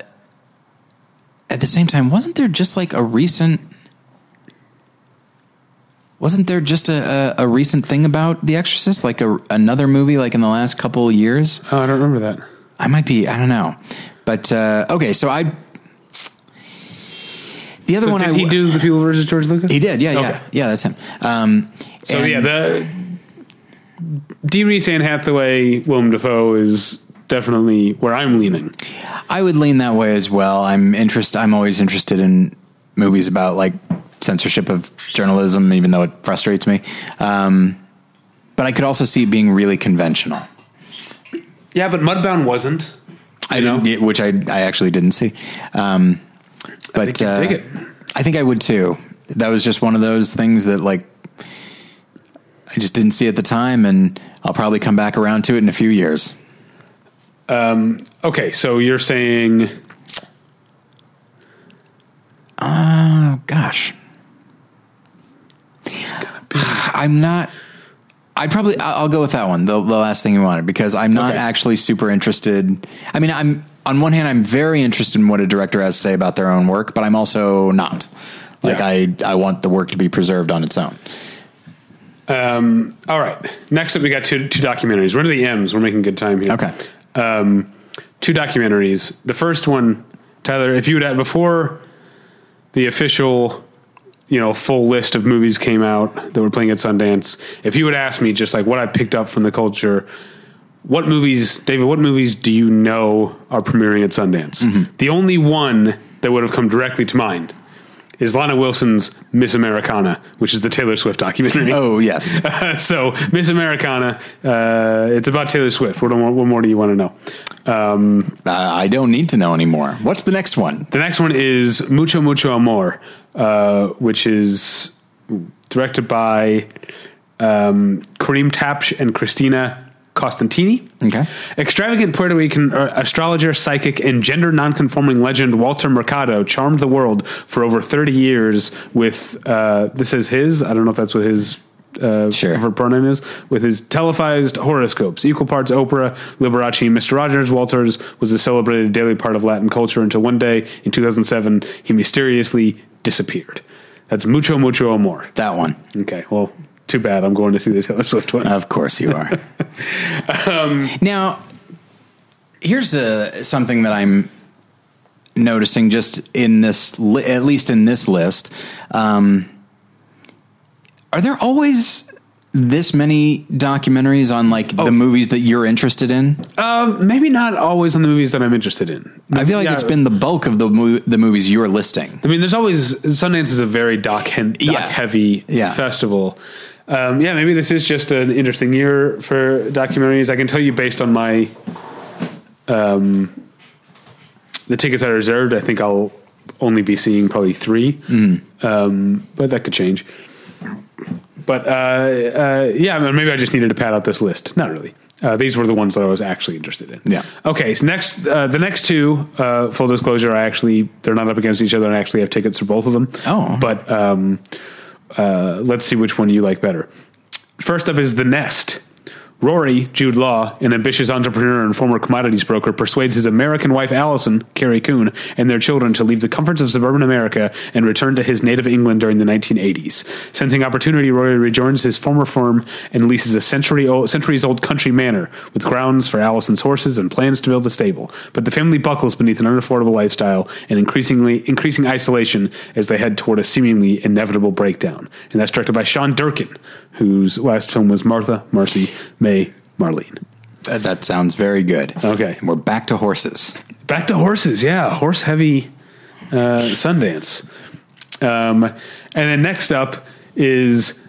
at the same time, wasn't there just like a recent? Wasn't there just a, a, a recent thing about The Exorcist, like a, another movie, like in the last couple years? Oh, I don't remember that. I might be. I don't know. But uh, okay, so I. The other So one did I he do the people versus George Lucas? He did. Yeah, yeah, Okay. yeah. That's him. Um, So and- yeah, the Dee Rees Anne Hathaway, Willem Dafoe is definitely where I'm leaning. I would lean that way as well. I'm interest. I'm always interested in movies about like censorship of journalism, even though it frustrates me. Um, but I could also see it being really conventional. Yeah, but Mudbound wasn't. I know? didn't, which I I actually didn't see. Um, but think uh, it. I think I would too. That was just one of those things that like I just didn't see at the time, and I'll probably come back around to it in a few years. Okay, so you're saying Oh gosh, I'm not. I'd probably. I'll go with that one. The, the last thing you wanted because I'm not Okay. actually super interested. I mean, I'm on one hand, I'm very interested in what a director has to say about their own work, but I'm also not. Like Yeah. I, I want the work to be preserved on its own. Um, all right. Next up, we got two two documentaries. What are the M's? We're making good time here. Okay. Um, two documentaries. The first one, Tyler, if you would have before the official, you know, full list of movies came out that were playing at Sundance, if you would ask me just like what I picked up from the culture, what movies, David, what movies do you know are premiering at Sundance? Mm-hmm. The only one that would have come directly to mind is Lana Wilson's Miss Americana, which is the Taylor Swift documentary. Oh yes. so Miss Americana, uh, it's about Taylor Swift. What, more- what more do you want to know? uh, I don't need to know anymore. What's the next one? The next one is Mucho Mucho Amor, uh, which is directed by um, Kareem Tabsch and Cristina Costantini. Okay. Extravagant Puerto Rican uh, astrologer, psychic, and gender nonconforming legend Walter Mercado charmed the world for over 30 years with, uh, this is his, I don't know if that's what his uh, Sure. preferred pronoun is, with his televised horoscopes. Equal parts Oprah, Liberace, and Mr. Rogers. Walters was a celebrated daily part of Latin culture until one day in 2007 he mysteriously disappeared. That's Mucho Mucho Amor. That one. Okay, well, too bad. I'm going to see the Taylor Swift one. Of course you are. now, here's the something that I'm noticing just in this, li- at least in this list. Um, are there always this many documentaries on like the movies that you're interested in? Um, maybe not always on the movies that I'm interested in. I feel like Yeah, it's been the bulk of the mo- the movies you're listing. I mean, there's always Sundance is a very doc, hen, doc Yeah. heavy Yeah. festival. Um, yeah, maybe this is just an interesting year for documentaries. I can tell you based on my um, the tickets I reserved. I think I'll only be seeing probably 3 Mm-hmm. um, but that could change. But uh, uh, yeah, maybe I just needed to pad out this list. Not really. Uh, these were the ones that I was actually interested in. Yeah. Okay. So next, uh, the next two, uh, full disclosure, I actually they're not up against each other, and I actually have tickets for both of them. Oh. But um, uh, let's see which one you like better. First up is The Nest. Rory, Jude Law, an ambitious entrepreneur and former commodities broker, persuades his American wife Allison, Carrie Coon, and their children to leave the comforts of suburban America and return to his native England during the 1980s. Sensing opportunity, Rory rejoins his former firm and leases a century old, centuries old country manor with grounds for Allison's horses and plans to build a stable. But the family buckles beneath an unaffordable lifestyle and increasingly increasing isolation as they head toward a seemingly inevitable breakdown. And that's directed by Sean Durkin, whose last film was Martha, Marcy, May, Marlene. That, that sounds very good. Okay. And we're back to horses. Back to horses, yeah, horse heavy uh, Sundance. Um, and then next up is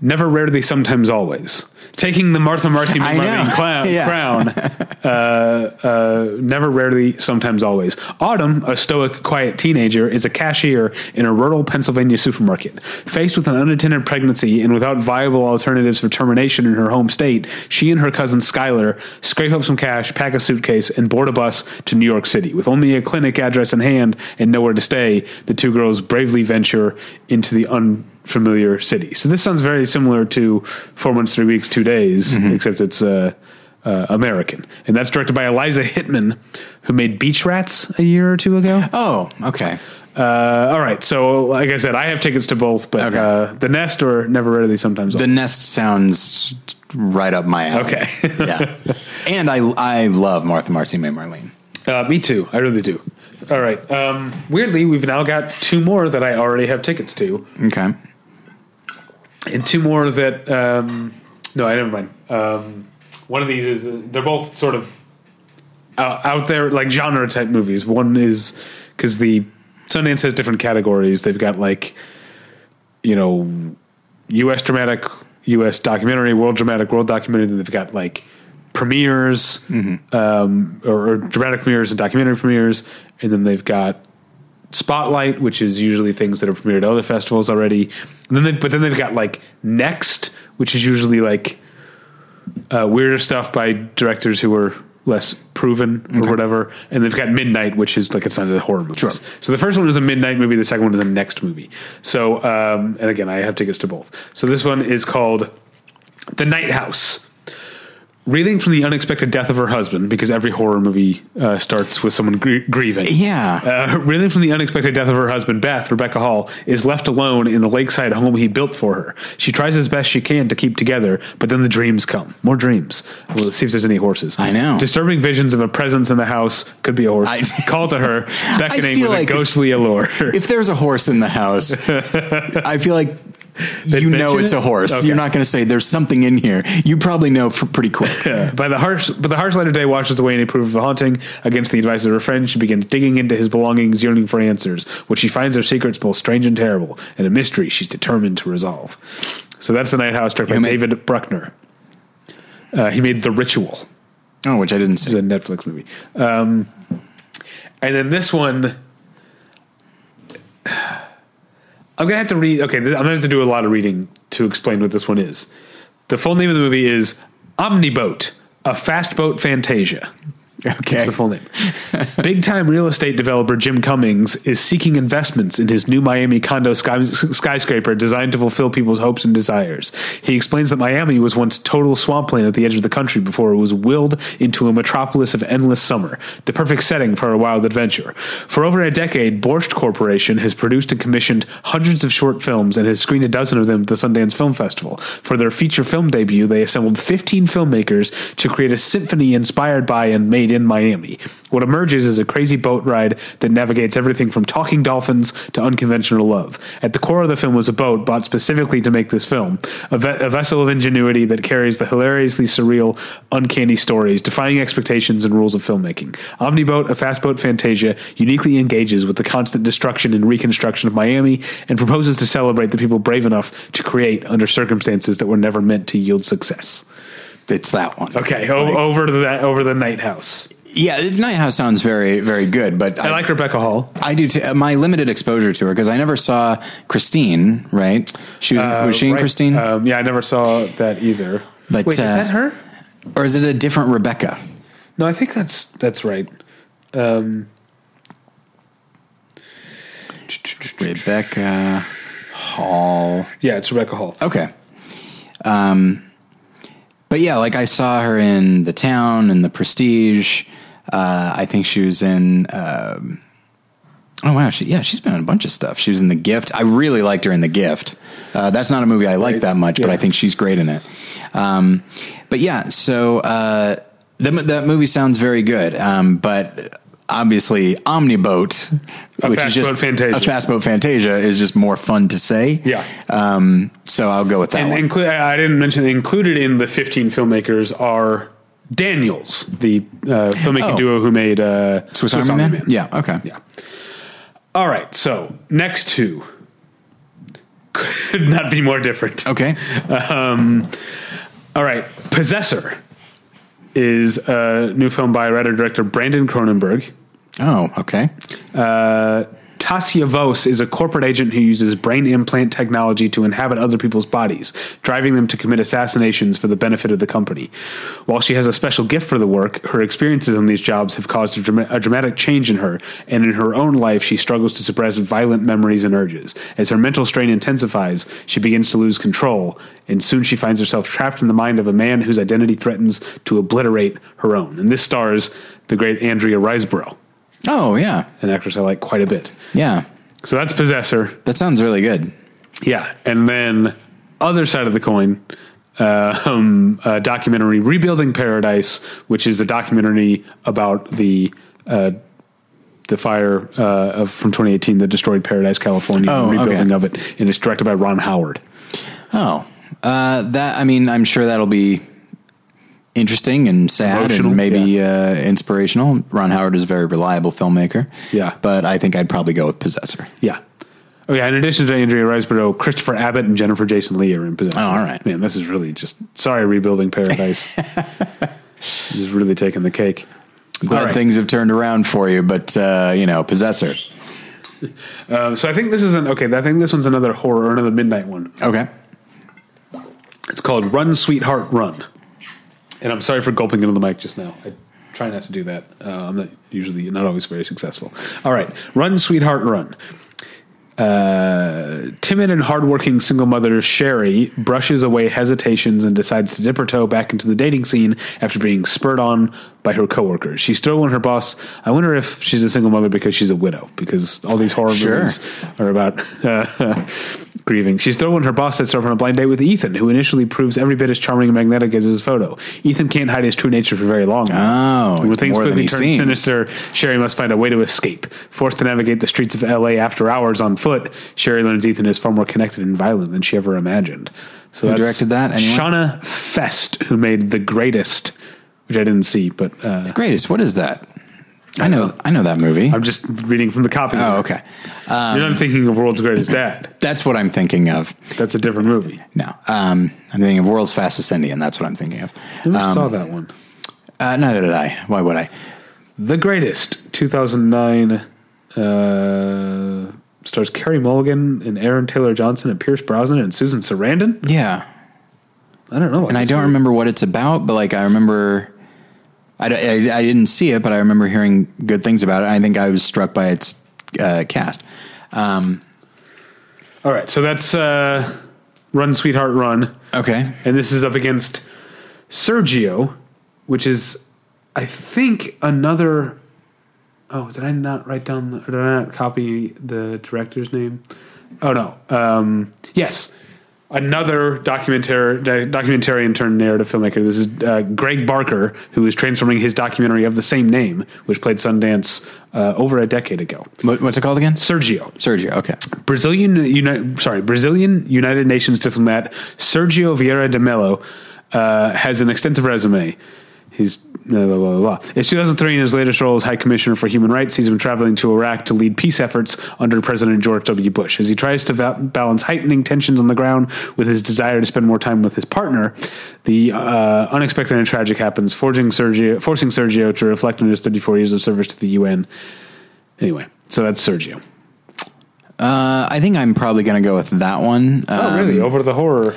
Never Rarely, Sometimes Always. Taking the Martha Marcy. McMurray clown, Yeah. crown, uh, uh, never, rarely, sometimes always. Autumn, a stoic, quiet teenager, is a cashier in a rural Pennsylvania supermarket. Faced with an unattended pregnancy and without viable alternatives for termination in her home state, she and her cousin Skylar scrape up some cash, pack a suitcase, and board a bus to New York City. With only a clinic address in hand and nowhere to stay, the two girls bravely venture into the unfamiliar city. So this sounds very similar to Four Months, Three Weeks, Two Days, except it's uh, uh, American. And that's directed by Eliza Hittman, who made Beach Rats a year or two ago. Oh, okay. Uh, all right. So, like I said, I have tickets to both, but Okay. uh, the Nest or Never Rarely Sometimes. The Nest sounds right up my alley. Okay. yeah, and I I love Martha Marcy May Marlene. Uh, me too. I really do. All right. Um, weirdly, we've now got two more that I already have tickets to, Okay. And two more that. Um, no, I never mind. Um, one of these is uh, they're both sort of out, out there, like genre type movies. One is because the Sundance has different categories. They've got like, you know, U.S. dramatic, U.S. documentary, world dramatic, world documentary. Then they've got like premieres, um, or, or dramatic premieres and documentary premieres, and then they've got Spotlight, which is usually things that are premiered at other festivals already. And then they, but then they've got like Next, which is usually like uh, weirder stuff by directors who are less proven or whatever. And they've got Midnight, which is like it's not a horror movie. Sure. So the first one is a Midnight movie. The second one is a Next movie. So um, and again, I have tickets to both. So this one is called The Night House. Reeling from the unexpected death of her husband, because every horror movie uh, starts with someone gr- grieving. Yeah. Uh, reeling from the unexpected death of her husband, Beth, Rebecca Hall, is left alone in the lakeside home he built for her. She tries as best she can to keep together, but then the dreams come. More dreams. Well, let's see if there's any horses. I know. Disturbing visions of a presence in the house could be a horse. I- Call to her, beckoning with like a if- ghostly allure. if there's a horse in the house, I feel like you know it's it? a horse. Okay. You're not going to say there's something in here. You probably know for pretty quick. By the harsh, but the harsh light of day washes away any proof of a haunting. Against the advice of her friend, she begins digging into his belongings, yearning for answers. What she finds are secrets both strange and terrible, and a mystery she's determined to resolve. So that's the Night House, directed by made- David Bruckner. Uh, he made The Ritual, Oh, which I didn't see. a Netflix movie. Um, and then this one, I'm gonna have to read. Okay, I'm gonna have to do a lot of reading to explain what this one is. The full name of the movie is Omniboat, a fast boat Fantasia. Okay. That's the full name. Big time real estate developer Jim Cummings is seeking investments in his new Miami condo sky, skyscraper designed to fulfill people's hopes and desires. He explains that Miami was once total swampland at the edge of the country before it was willed into a metropolis of endless summer, the perfect setting for a wild adventure. For over a decade, Borscht Corporation has produced and commissioned hundreds of short films and has screened a dozen of them at the Sundance Film Festival. For their feature film debut, they assembled 15 filmmakers to create a symphony inspired by and made in Miami. What emerges is a crazy boat ride that navigates everything from talking dolphins to unconventional love. At the core of the film was a boat bought specifically to make this film, a, ve- a vessel of ingenuity that carries the hilariously surreal, uncanny stories, defying expectations and rules of filmmaking. Omniboat, a fast boat Fantasia, uniquely engages with the constant destruction and reconstruction of Miami and proposes to celebrate the people brave enough to create under circumstances that were never meant to yield success. It's that one. Okay, o- over to that over the Night House. Yeah, Night House sounds very, very good, but I like Rebecca Hall. I do too. My limited exposure to her because I never saw Christine. Right? She was. was she in Right. Christine? Um, yeah, I never saw that either. But, Wait, is uh, that her? or is it a different Rebecca? No, I think that's that's right. Um, Rebecca Hall. yeah, it's Rebecca Hall. Okay. Um, but yeah, like I saw her in The Town and The Prestige. Uh, I think she was in. Um, oh wow, she yeah, she's been in a bunch of stuff. She was in The Gift. I really liked her in The Gift. Uh, that's not a movie I like Right. that much, but I think she's great in it. Um, but yeah, so uh, that that movie sounds very good. Um, but obviously, Omniboat, A which is just a fast boat Fantasia, is just more fun to say. Yeah. Um, so I'll go with that And one. include I didn't mention included in the 15 filmmakers are Daniels, the uh, filmmaking Oh. duo who made uh, Swiss, Army, Man? Yeah. Okay. Yeah. All right, so next two could not be more different. Okay. All right, Possessor is a new film by writer director Brandon Cronenberg. Oh, okay. Uh, Tasya Vos is a corporate agent who uses brain implant technology to inhabit other people's bodies, driving them to commit assassinations for the benefit of the company. While she has a special gift for the work, her experiences on these jobs have caused a, drama- a dramatic change in her, and in her own life, she struggles to suppress violent memories and urges. As her mental strain intensifies, she begins to lose control, and soon she finds herself trapped in the mind of a man whose identity threatens to obliterate her own. And this stars the great Andrea Riseborough Oh, yeah. an actress I like quite a bit. Yeah. So that's Possessor. That sounds really good. Yeah, and then other side of the coin, uh, um, a documentary "Rebuilding Paradise," which is a documentary about the uh, the fire uh, of, from 2018 that destroyed Paradise, California, Oh, and rebuilding okay. of it, and it's directed by Ron Howard. Oh, uh, that I mean, I'm sure that'll be interesting and sad Emotional, and maybe uh, inspirational. Ron Howard is a very reliable filmmaker. Yeah. but I think I'd probably go with Possessor. Yeah. Oh yeah. In addition to Andrea Riseborough, Christopher Abbott and Jennifer Jason Leigh are in Possessor. Oh, all right. man. This is really just sorry, rebuilding paradise. this is really taking the cake. Glad All right. things have turned around for you, but uh, you know, Possessor. Uh, so I think this is an okay. I think this one's another horror, another midnight one. Okay. It's called Run, Sweetheart, Run. And I'm sorry for gulping into the mic just now. I try not to do that. Uh, I'm not usually not always very successful. All right, Run, Sweetheart, Run. Uh, timid and hardworking single mother Sherry brushes away hesitations and decides to dip her toe back into the dating scene after being spurred on by her coworkers. She's thrilled when her boss. I wonder if she's a single mother because she's a widow, because all these horror Sure. movies are about uh, grieving. She's throwing her boss sets her up on a blind date with Ethan, who initially proves every bit as charming and magnetic as his photo. Ethan can't hide his true nature for very long. Oh, when things quickly turn seems. sinister, Sherry must find a way to escape. Forced to navigate the streets of L.A. after hours on foot, Sherry learns Ethan is far more connected and violent than she ever imagined. So Who directed that, anyone? Shana Feste, who made The Greatest, which I didn't see, but uh, The Greatest. What is that? I know. I know that movie. I'm just reading from the copy. oh, okay. You're not thinking of World's Greatest Dad. That's what I'm thinking of. That's a different movie. No, um, I'm thinking of World's Fastest Indian. That's what I'm thinking of. Never Um, saw that one. Uh, neither did I. Why would I? The Greatest, 2009, uh, stars Carey Mulligan and Aaron Taylor Johnson and Pierce Brosnan and Susan Sarandon. Yeah, I don't know. and I don't remember what it's about, but like I remember. I, I- I didn't see it, but I remember hearing good things about it. I think I was struck by its uh, cast. Um, All right, so that's uh, Run, Sweetheart, Run. okay, And this is up against Sergio, which is, I think, another. Oh, did I not write down, the, or did I not copy the director's name? Oh, no. Um, yes. Another documentary, documentarian turned narrative filmmaker. This is uh, Greg Barker, who is transforming his documentary of the same name, which played Sundance uh, over a decade ago. what's it called again? Sergio. Sergio. Okay, Brazilian Uni- sorry, Brazilian United Nations diplomat Sergio Vieira de Mello uh, has an extensive resume. He's blah, blah, blah, blah. It's 2003 in his latest role as High Commissioner for Human Rights. He's been traveling to Iraq to lead peace efforts under President George W. Bush. As he tries to va- balance heightening tensions on the ground with his desire to spend more time with his partner, the uh, unexpected and tragic happens, forging Sergio, forcing Sergio to reflect on his 34 years of service to the UN. Anyway, so that's Sergio. uh, I think I'm probably going to go with that one. Uh, Oh, really? Over the horror.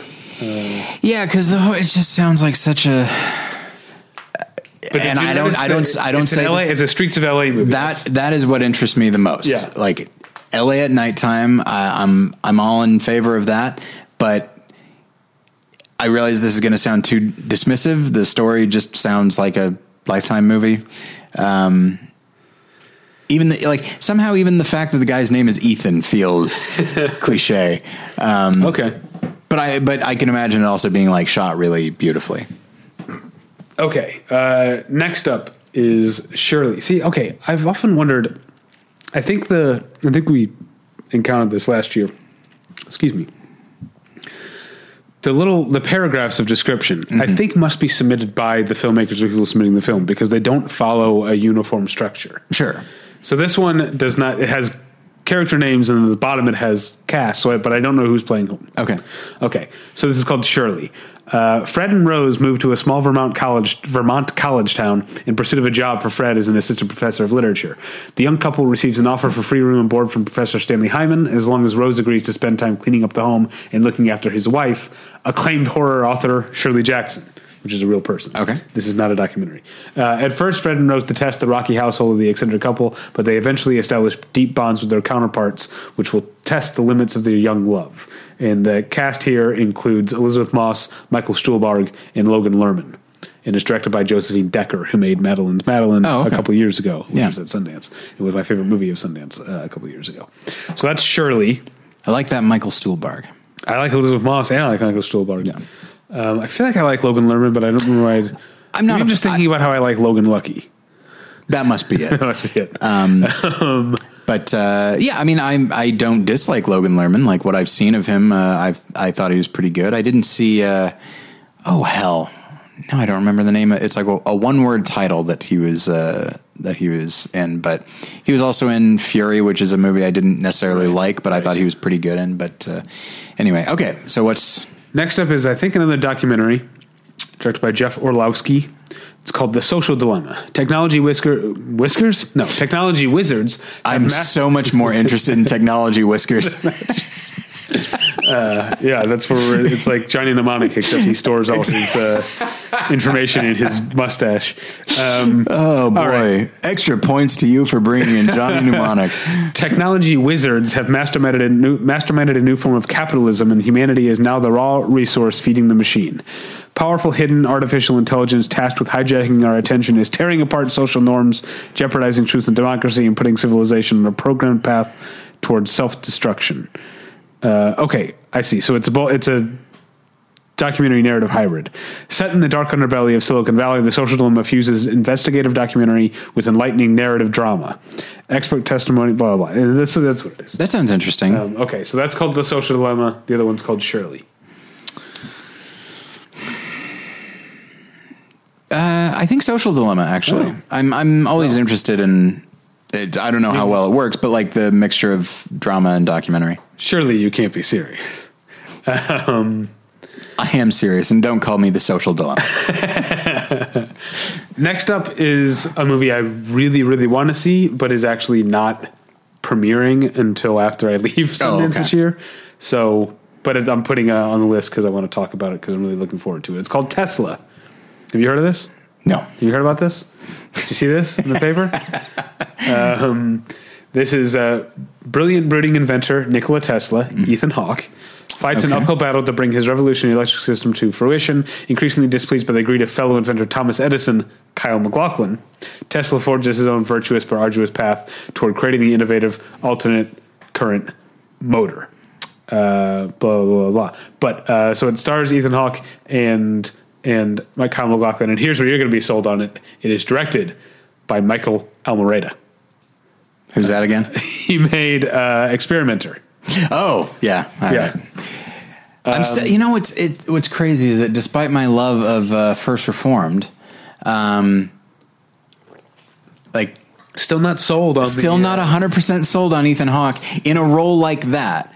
yeah, because the it just sounds like such a But And I don't- I don't- I don't it's say LA, this- It's a Streets of LA movie. that that is what interests me the most. Yeah. Like LA at nighttime, I, I'm I'm all in favor of that, but I realize this is going to sound too dismissive. The story just sounds like a lifetime movie. Um, even the, like somehow even the fact that the guy's name is Ethan feels cliche. Um, okay. but I but I can imagine it also being like shot really beautifully. Okay. Uh, next up is Shirley. See, okay, I've often wondered. I think the I think we encountered this last year. Excuse me. The little the paragraphs of description I think must be submitted by the filmmakers or people submitting the film because they don't follow a uniform structure. Sure. So this one does not. It has character names, and at the bottom it has cast. So, I, but I don't know who's playing whom. Okay. Okay. So this is called Shirley. Uh, Fred and Rose moved to a small Vermont college, Vermont college town, in pursuit of a job for Fred as an assistant professor of literature. The young couple receives an offer for free room and board from Professor Stanley Hyman, as long as Rose agrees to spend time cleaning up the home and looking after his wife, acclaimed horror author Shirley Jackson, which is a real person. Okay. This is not a documentary. Uh, at first, Fred and Rose detest the rocky household of the eccentric couple, but they eventually establish deep bonds with their counterparts, which will test the limits of their young love. And the cast here includes Elisabeth Moss, Michael Stuhlbarg, and Logan Lerman. and it's directed by Josephine Decker, who made Madeline's Madeline Oh, okay. a couple of years ago, which Yeah. was at Sundance. It was my favorite movie of Sundance uh, a couple of years ago. So that's Shirley. I like that Michael Stuhlbarg. I like Elisabeth Moss and I like Michael Stuhlbarg. Yeah. Um, I feel like I like Logan Lerman, but I don't remember why. I'd, I'm not I'm just thinking about how I like Logan Lucky. That must be it. That must be it. But uh, yeah, I mean, I I don't dislike Logan Lerman. Like what I've seen of him, uh, I've I thought he was pretty good. I didn't see. Uh, oh hell, no, I don't remember the name. It's like a, a one word title that he was uh, that he was in. But he was also in Fury, which is a movie I didn't necessarily like, but I thought he was pretty good in. But uh, anyway, okay. So what's Next up is, I think, another documentary directed by Jeff Orlowski. It's called The Social Dilemma. Technology whisker, whiskers? No, technology wizards. I'm so much more interested in technology whiskers. yeah, that's where we're, it's like Johnny Mnemonic, except he stores all his uh, information in his mustache. Um, Oh boy, right. extra points to you for bringing in Johnny Mnemonic. technology wizards have masterminded a, new, masterminded a new form of capitalism, and humanity is now the raw resource feeding the machine. Powerful hidden artificial intelligence tasked with hijacking our attention is tearing apart social norms, jeopardizing truth and democracy, and putting civilization on a programmed path towards self destruction. Uh, okay, I see. So it's a it's a documentary narrative hybrid. Set in the dark underbelly of Silicon Valley, The Social Dilemma fuses investigative documentary with enlightening narrative drama. Expert testimony, blah, blah, blah. And that's, that's what it is. That sounds interesting. Um, okay, so that's called The Social Dilemma. The other one's called Shirley. Uh, I think Social Dilemma. Actually, I'm I'm always interested in. It, I don't know how well it works, but like the mixture of drama and documentary. Surely you can't be serious. I am serious, and don't call me the Social Dilemma. Next up is a movie I really, really want to see, but is actually not premiering until after I leave Sundance Oh, okay. this year. So, but it, I'm putting it on the list because I want to talk about it because I'm really looking forward to it. It's called Tesla. Have you heard of this? No, Have you heard about this? Did you see this in the paper? um, this is a brilliant brooding inventor, Nikola Tesla, Ethan Hawke, fights an uphill battle to bring his revolutionary electric system to fruition. Increasingly displeased by the greed of fellow inventor Thomas Edison, Kyle MacLachlan, Tesla forges his own virtuous but arduous path toward creating the innovative alternate current motor uh, blah blah blah. blah. But uh, so it stars Ethan Hawke and and Mike Kyle MacLachlan. And here's where you're going to be sold on it. It is directed by Michael Almereyda. Who's that again? He made uh, Experimenter. Oh, yeah, All Yeah. right. I'm still. You know what's it? What's crazy is that despite my love of uh, First Reformed, um, like Still not sold on. still the, not hundred percent sold on Ethan Hawke in a role like that.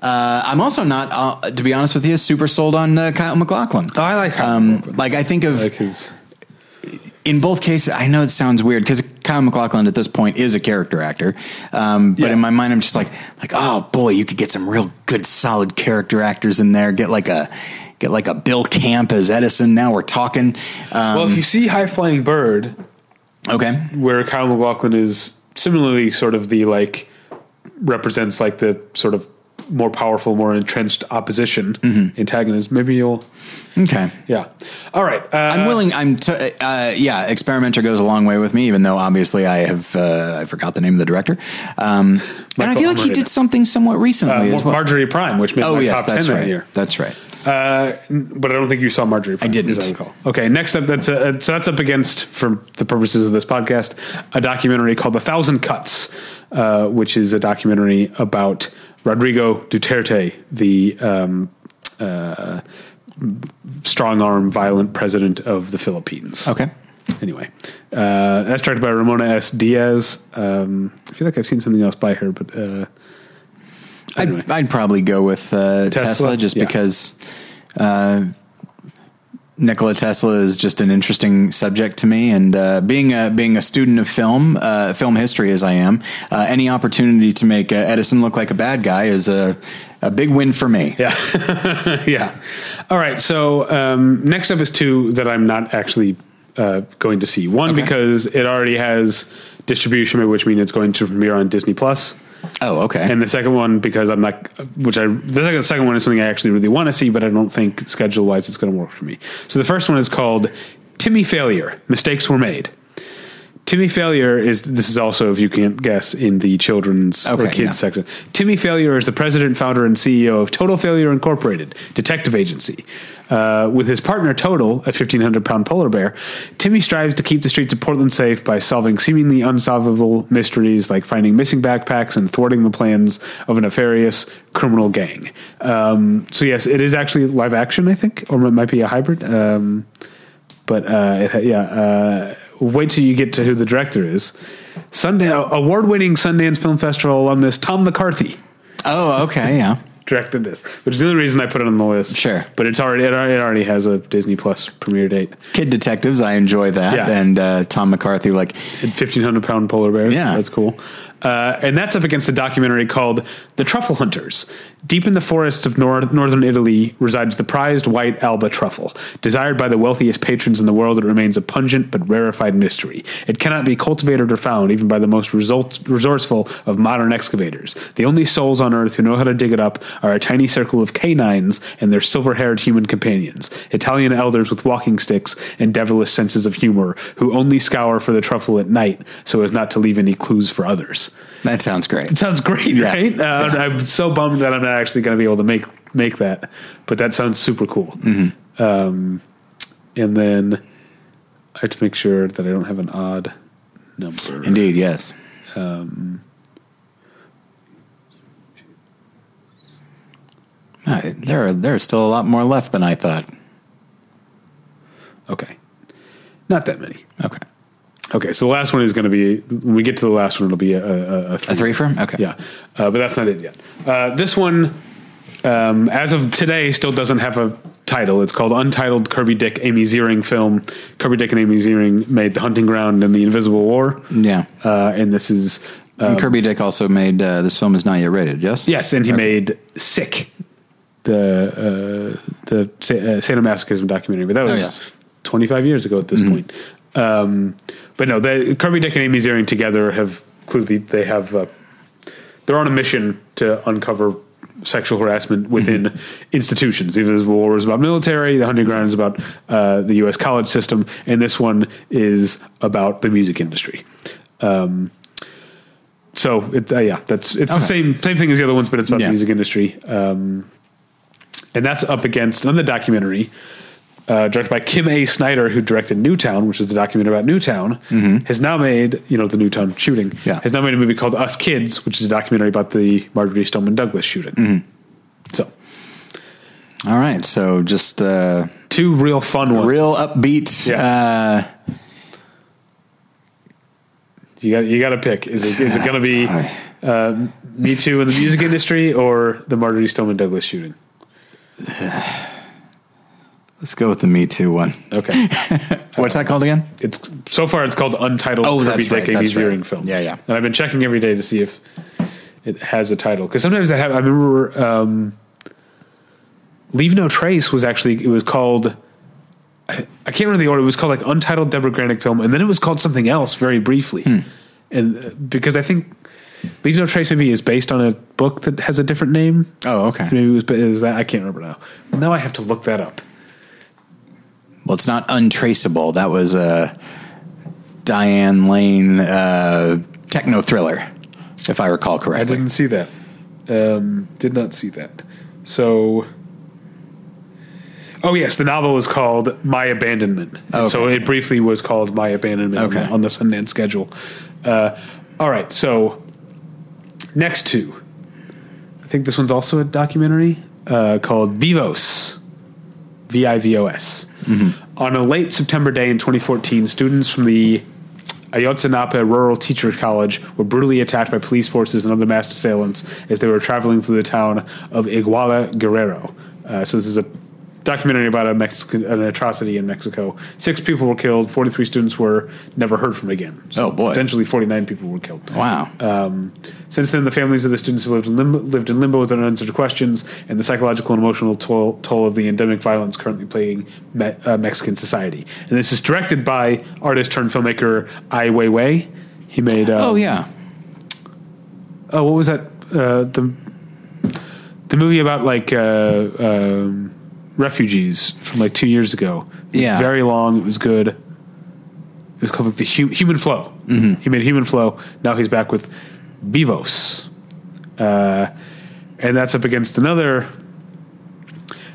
Uh, I'm also not, uh, to be honest with you, super sold on uh, Kyle MacLachlan. Oh, I like Kyle um, like I think of like his. In both cases. I know it sounds weird because Kyle MacLachlan at this point is a character actor, um, but Yeah. in my mind, I'm just like, like, oh boy, you could get some real good, solid character actors in there. Get like a get like a Bill Camp as Edison. Now we're talking. Um, Well, if you see High Flying Bird, okay, where Kyle MacLachlan is similarly sort of the like represents like the sort of more powerful, more entrenched opposition antagonist. Maybe you'll, okay. yeah. All right. Uh, I'm willing. I'm t- uh, yeah. Experimenter goes a long way with me, even though obviously I have uh, I forgot the name of the director. Um, and I feel like he did something somewhat recently uh, as well. Marjorie Prime, which made oh my yes, top that's ten that right. year. That's right. Uh, but I don't think you saw Marjorie. Prime, I didn't. I. Okay, next up, that's uh so that's up against, for the purposes of this podcast, a documentary called "The Thousand Cuts," uh, which is a documentary about Rodrigo Duterte, the um, uh, strong arm, violent president of the Philippines. Okay. Anyway, uh, that's directed by Ramona S. Diaz. Um, I feel like I've seen something else by her, but uh, Anyway. I'd, I'd probably go with uh, Tesla? Tesla? just Yeah. because uh, Nikola Tesla is just an interesting subject to me, and uh, being a being a student of film, uh, film history as I am, uh, any opportunity to make uh, Edison look like a bad guy is a a big win for me. Yeah. yeah. All right. So um, next up is two that I'm not actually uh, going to see. One Okay. because it already has distribution, which means it's going to premiere on Disney Plus. Oh, okay. And the second one because I'm not, which I the second, the second one is something I actually really want to see, but I don't think schedule wise it's going to work for me. So the first one is called Timmy Failure. Mistakes were made. Timmy Failure is this is also if you can't guess in the children's or kids yeah. section. Timmy Failure is the president, founder, and CEO of Total Failure Incorporated, detective agency. Uh, with his partner Total, a 1,500 pound polar bear, Timmy strives to keep the streets of Portland safe by solving seemingly unsolvable mysteries like finding missing backpacks and thwarting the plans of a nefarious criminal gang. Um, so, yes, it is actually live action, I think, or it might be a hybrid. Um, but uh, it, yeah, uh, wait till you get to who the director is. Sundance award-winning Sundance Film Festival alumnus Tom McCarthy Oh, okay, yeah. directed this, which is the only reason I put it on the list. Sure. but it's already it already it already has a Disney Plus premiere date. Kid Detectives, I enjoy that. Yeah. And uh, Tom McCarthy, like, Fifteen hundred pound polar bear. Yeah. that's cool. Uh, and that's up against a documentary called "The Truffle Hunters." Deep in the forests of nor- northern Italy resides the prized white alba truffle. Desired by the wealthiest patrons in the world, it remains a pungent but rarefied mystery. It cannot be cultivated or found, even by the most result- resourceful of modern excavators. The only souls on Earth who know how to dig it up are a tiny circle of canines and their silver-haired human companions, Italian elders with walking sticks and devilish senses of humor, who only scour for the truffle at night so as not to leave any clues for others. That sounds great. It sounds great, right? Uh, I'm so bummed that I'm not actually going to be able to make make that, but that sounds super cool. Um, and then I have to make sure that I don't have an odd number. Indeed, yes. Uh, there, are, there are still a lot more left than I thought. Okay, not that many. Okay. Okay, so the last one is going to be when we get to the last one, it'll be a, a, a three. A three from? Okay. Yeah, uh, but that's not it yet. Uh, this one, um, as of today, still doesn't have a title. It's called Untitled Kirby Dick Amy Ziering film. Kirby Dick and Amy Ziering made The Hunting Ground and The Invisible War. Yeah. Uh, and this is and Kirby Dick also made uh, this film is not yet rated, yes? yes, and he made Sick, the uh, the sa- uh, sadomasochism documentary. But that was Oh, yes. 25 years ago at this point. Um, but no, the, Kirby Dick and Amy Ziering together have clearly they have uh, they're on a mission to uncover sexual harassment within institutions. The Invisible War is about military. The Hunting Ground is about uh, the U.S. college system, and this one is about the music industry. Um, so it, uh, yeah, that's it's the same same thing as the other ones, but it's about Yeah. the music industry. Um, and that's up against another documentary uh, directed by Kim A. Snyder, who directed Newtown, which is the documentary about Newtown, has now made you know the Newtown shooting. Mm-hmm. Yeah. has now made a movie called Us Kids, which is a documentary about the Marjory Stoneman Douglas shooting. Mm-hmm. So All right. So just uh, two real fun ones. real upbeat. Yeah. Uh, You got you got to pick. Is it is it going to be uh, Me Too in the music industry or the Marjory Stoneman Douglas shooting? let's go with the Me Too one. Okay, What's that called again? it's so far it's called Untitled. Oh, Kirby that's Dick right, that's right. Film. Yeah, yeah. And I've been checking every day to see if it has a title because sometimes I have. I remember um, Leave No Trace was actually it was called. I, I can't remember the order. It was called like Untitled Deborah Granik film, and then it was called something else very briefly. Hmm. And uh, because I think Leave No Trace maybe is based on a book that has a different name. Oh, okay. Maybe it was, it was that. I can't remember now. Now I have to look that up. Well, it's not untraceable. That was a Diane Lane uh, techno thriller, if I recall correctly. I didn't see that. Um, did not see that. So, oh yes, the novel is called My Abandonment. Okay. So it briefly was called My Abandonment on, Okay. the, on the Sundance schedule. Uh, all right, so next two. I think this one's also a documentary uh, called Vivos, V I V O S. On a late September day in 2014, students from the Ayotzinapa Rural Teachers College were brutally attacked by police forces and other masked assailants as they were traveling through the town of Iguala Guerrero. Uh, so this is a documentary about a Mexican an atrocity in Mexico. Six people were killed. Forty three students were never heard from again. So Oh, boy. Potentially forty nine people were killed. Wow. Um, since then, the families of the students have lived in limbo, lived in limbo with unanswered questions, and the psychological and emotional toll, toll of the endemic violence currently plaguing me, uh, Mexican society. And this is directed by artist turned filmmaker Ai Weiwei. He made. Um, oh, yeah. Oh, what was that? Uh, the the movie about like uh, um, Refugees from like two years ago. Yeah. very long. It was good. It was called like the Hu- Human Flow. Mm-hmm. He made Human Flow. Now he's back with Vivos. uh, and that's up against another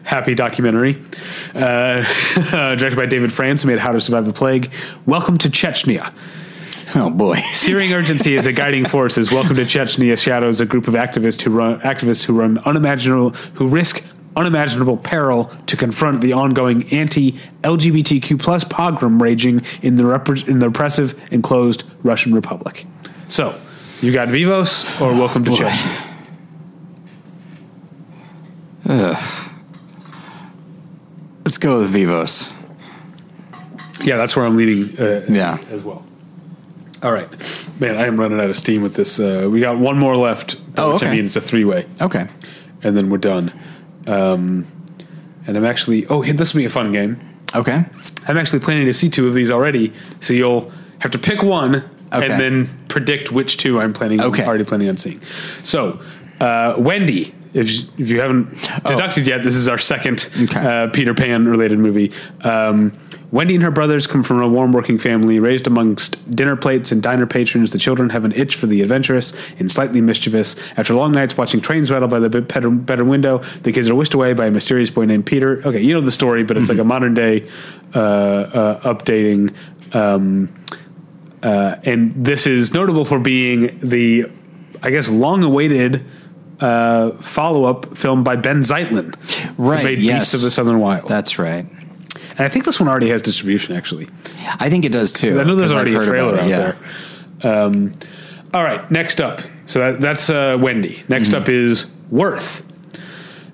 happy documentary uh, directed by David France, who made How to Survive the Plague. Welcome to Chechnya. Oh boy. Searing urgency is a guiding force. As Welcome to Chechnya shadows a group of activists who run activists who run unimaginable who risk unimaginable peril to confront the ongoing anti-LGBTQ plus pogrom raging in the repre- in the repressive and closed Russian Republic. So, you got Vivos or Welcome to. Chechnya. Let's go with Vivos. Yeah, that's where I'm leaning. Uh, Yeah. as well. All right, man, I am running out of steam with this. Uh, we got one more left. Oh, which I mean, it's a three-way. Okay. and then we're done. Um, and I'm actually oh, this will be a fun game. Okay. I'm actually planning to see two of these already, so you'll have to pick one Okay. and then predict which two I'm planning Okay. already planning on seeing. So, uh, Wendy, if you, if you haven't deducted yet, this is our second Oh. Okay. uh, Peter Pan related movie. Um, Wendy and her brothers come from a warm working family raised amongst dinner plates and diner patrons. The children have an itch for the adventurous and slightly mischievous. After long nights watching trains rattle by the better window, the kids are whisked away by a mysterious boy named Peter. Okay, you know the story, but it's like a modern day uh, uh, updating. Um, uh, and this is notable for being the, I guess, long awaited uh, follow up film by Benh Zeitlin. Right, made yes. Beasts of the Southern Wild. That's right. And I think this one already has distribution, actually. I think it does too. I know there's I've already a trailer out it, there. Um, all right, next up. So that, that's uh, Wendy. Next Mm-hmm. up is Worth.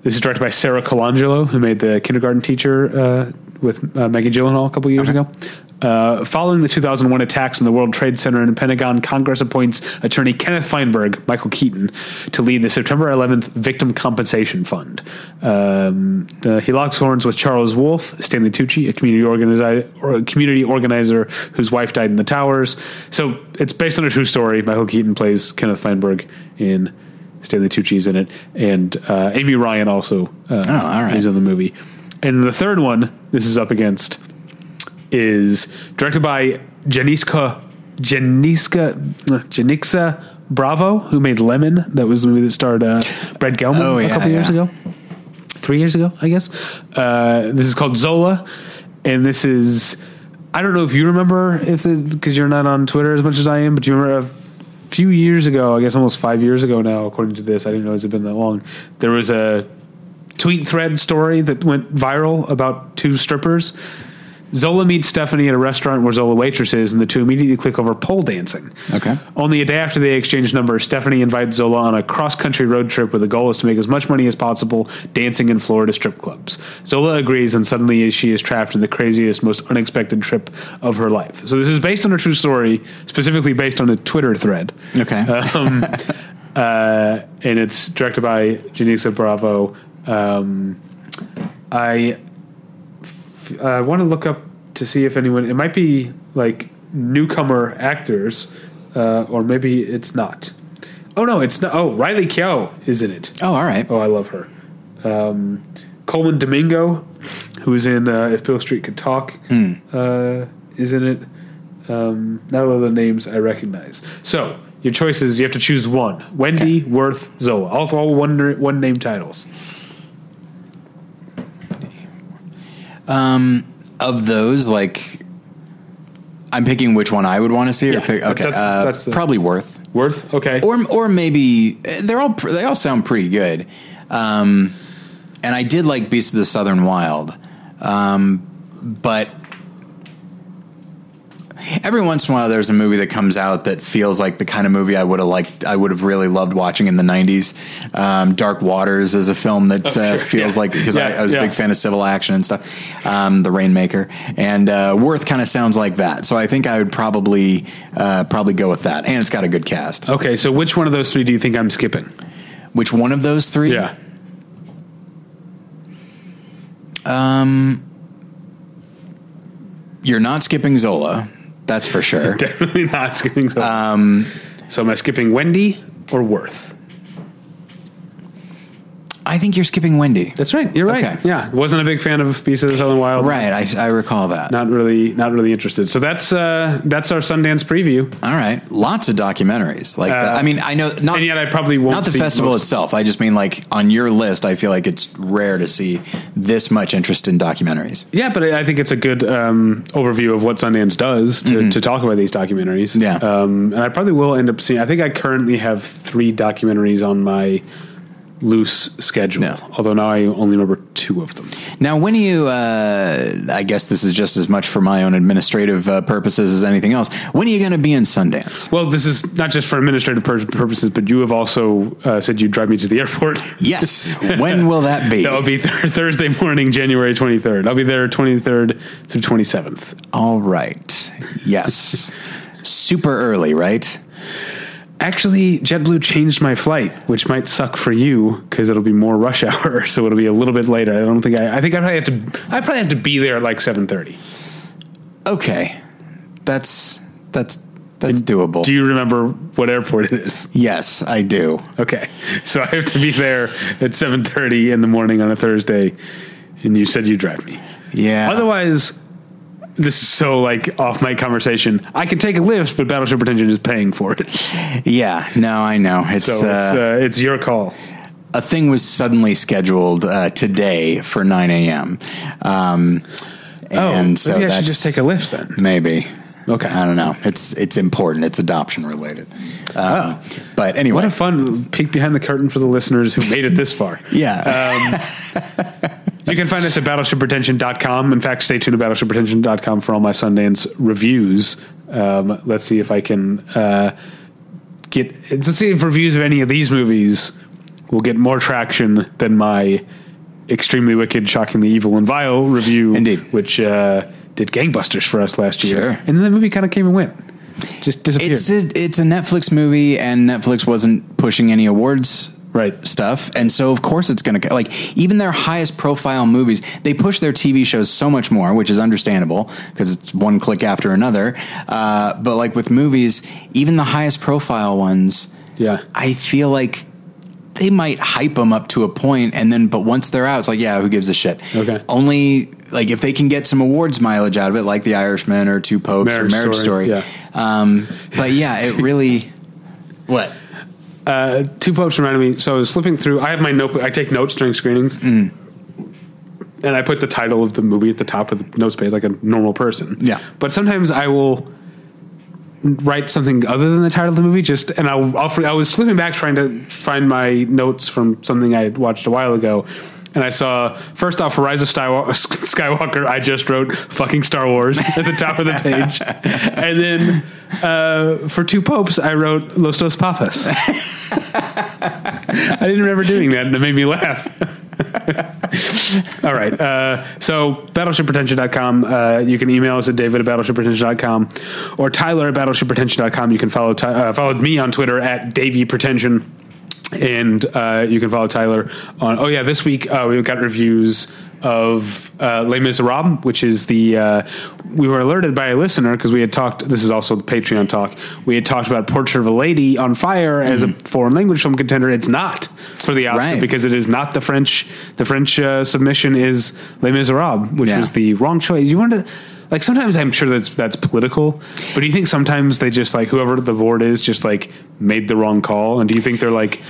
This is directed by Sara Colangelo, who made the kindergarten teacher uh, with uh, Maggie Gyllenhaal a couple years ago. Uh, following the 2001 attacks on the World Trade Center and Pentagon, Congress appoints attorney Kenneth Feinberg, Michael Keaton, to lead the September 11th Victim Compensation Fund. Um, the, he locks horns with Charles Wolf, Stanley Tucci, a community organizer, or a community organizer whose wife died in the towers. So it's based on a true story. Michael Keaton plays Kenneth Feinberg in Stanley Tucci's in it, and uh, Amy Ryan also uh, Oh, right. is in the movie. And the third one, this is up against, is directed by Janiska Janiska Janicza Bravo, who made Lemon. That was the movie that starred uh, Brett Gelman Oh, a yeah, couple years ago, three years ago, I guess. Uh, this is called Zola, and this is. I don't know if you remember if because you're not on Twitter as much as I am, but you remember a few years ago? I guess almost five years ago now, according to this. I didn't realize it'd been that long. There was a tweet thread story that went viral about two strippers. Zola meets Stephanie at a restaurant where Zola waitresses, and the two immediately click over pole dancing. Okay. Only a day after they exchange numbers, Stephanie invites Zola on a cross country road trip where the goal is to make as much money as possible dancing in Florida strip clubs. Zola agrees, and suddenly she is trapped in the craziest, most unexpected trip of her life. So, this is based on a true story, specifically based on a Twitter thread Okay. um, uh, and it's directed by Janicza Bravo. Um, I f- uh, want to look up to see if anyone. It might be like newcomer actors, uh, or maybe it's not. Oh no, it's not. Oh, Riley Keough is in it. oh, all right. Oh, I love her. Um, Colman Domingo, who is in uh, If Beale Street Could Talk, uh, is in it. Um, not all the names I recognize. So your choices, you have to choose one: Wendy, Worth, Zola. All all one one name titles. Of those, like, I'm picking which one I would want to see. Or pick, okay, that's- uh, that's the- probably worth. Worth, okay. or or maybe they're all they all sound pretty good. Um, and I did like Beasts of the Southern Wild, um, but every once in a while there's a movie that comes out that feels like the kind of movie I would have liked. I would have really loved watching in the '90s. Um, Dark Waters is a film that Oh, uh, sure. feels Yeah. like because I, Yeah, I was a big fan of civil action and stuff. Um, the Rainmaker and uh, Worth kind of sounds like that. So I think I would probably uh, probably go with that, and it's got a good cast. okay, so which one of those three do you think I'm skipping? Which one of those three? Yeah. Um, You're not skipping Zola, that's for sure. Definitely not skipping. So, um, so am I skipping Wendy or Worth? I think you're skipping Wendy. That's right. You're right. Okay. Yeah, wasn't a big fan of Beast of the Southern Wild. Right, I, I recall that. Not really, not really interested. So that's uh, that's our Sundance preview. All right, lots of documentaries like that. I mean, I know not, Uh, and yet I probably won't not the festival most- itself. I just mean like on your list. I feel like it's rare to see this much interest in documentaries. Yeah, but I I think it's a good um, overview of what Sundance does to, to talk about these documentaries. Mm-hmm. Yeah. um, and I probably will end up seeing. I think I currently have three documentaries on my loose schedule. Yeah. Although now I only remember two of them. Now, when you? Uh, I guess this is just as much for my own administrative uh, purposes as anything else. When are you going to be in Sundance? Well, this is not just for administrative pur- purposes, but you have also uh, said you'd drive me to the airport. Yes. when will that be? That will be th- Thursday morning, January 23rd. I'll be there 23rd through 27th. All right. Yes. Super early, right? Actually, JetBlue changed my flight, which might suck for you because it'll be more rush hour, so it'll be a little bit later. I don't think I. I think I probably have to. I probably have to be there at like 7:30. Okay. That's that's that's doable. Do you remember what airport it is? yes, I do. Okay, so I have to be there at 7:30 in the morning on a Thursday, and you said you drive me. Yeah. Otherwise, this is so like off my conversation. I could take a Lyft, but Battleship Pretension is paying for it. Yeah. No, I know. It's, it's uh, uh, it's your call. a thing was suddenly scheduled uh, today for 9 a.m. Um, and oh, so maybe I should just take a Lyft then. Maybe. Okay. I don't know. It's it's important. It's adoption related. Um, But anyway, What a fun peek behind the curtain for the listeners who made it this far. yeah. You can find us at battleshippretension.com. In fact, stay tuned to battleshippretension.com for all my Sundance reviews. Um, let's see if I can uh, get, let's see if reviews of any of these movies will get more traction than my extremely wicked, shockingly evil, and vile review, Indeed. which uh, did gangbusters for us last year. Sure. And then the movie kind of came and went. Just disappeared. it's a it's a Netflix movie, and Netflix wasn't pushing any awards right. stuff, and so of course it's going to like even their highest profile movies. They push their TV shows so much more, which is understandable because it's one click after another. Uh, but like with movies, even the highest profile ones, Yeah. I feel like they might hype them up to a point, and then but once they're out, it's like yeah, who gives a shit? Okay. Only like if they can get some awards mileage out of it, like The Irishman or Two Popes Marriage or Marriage Story, Story. yeah. Um, but yeah, it really. What? Uh, two popes reminded me. So I was flipping through. I have my notebook. I take notes during screenings, Mm. and I put the title of the movie at the top of the notes page, like a normal person. Yeah. But sometimes I will write something other than the title of the movie. Just and I'll, I'll I was flipping back trying to find my notes from something I had watched a while ago. And I saw first off, Rise of Skywalker. I just wrote "fucking Star Wars" at the top of the page, and then uh, for two popes, I wrote "Los Dos Papas." I didn't remember doing that, and it made me laugh. All right. Uh, so, battleshippretension.com. Uh, you can email us at david at battleshippretension.com or tyler at battleshippretension.com. You can follow, uh, follow me on Twitter at davypretension. And uh, you can follow Tyler on. Oh, yeah. This week uh, we've got reviews of uh, Les Miserables, which is the. Uh, we were alerted by a listener because we had talked. This is also the Patreon talk. We had talked about Portrait of a Lady on Fire as a foreign language film contender. It's not for the Oscar Right. because it is not the French. The French uh, submission is Les Miserables, which Yeah. was the wrong choice. You wanted to. Like sometimes I'm sure that's that's political, but do you think sometimes they just like whoever the board is just like made the wrong call? And do you think they're like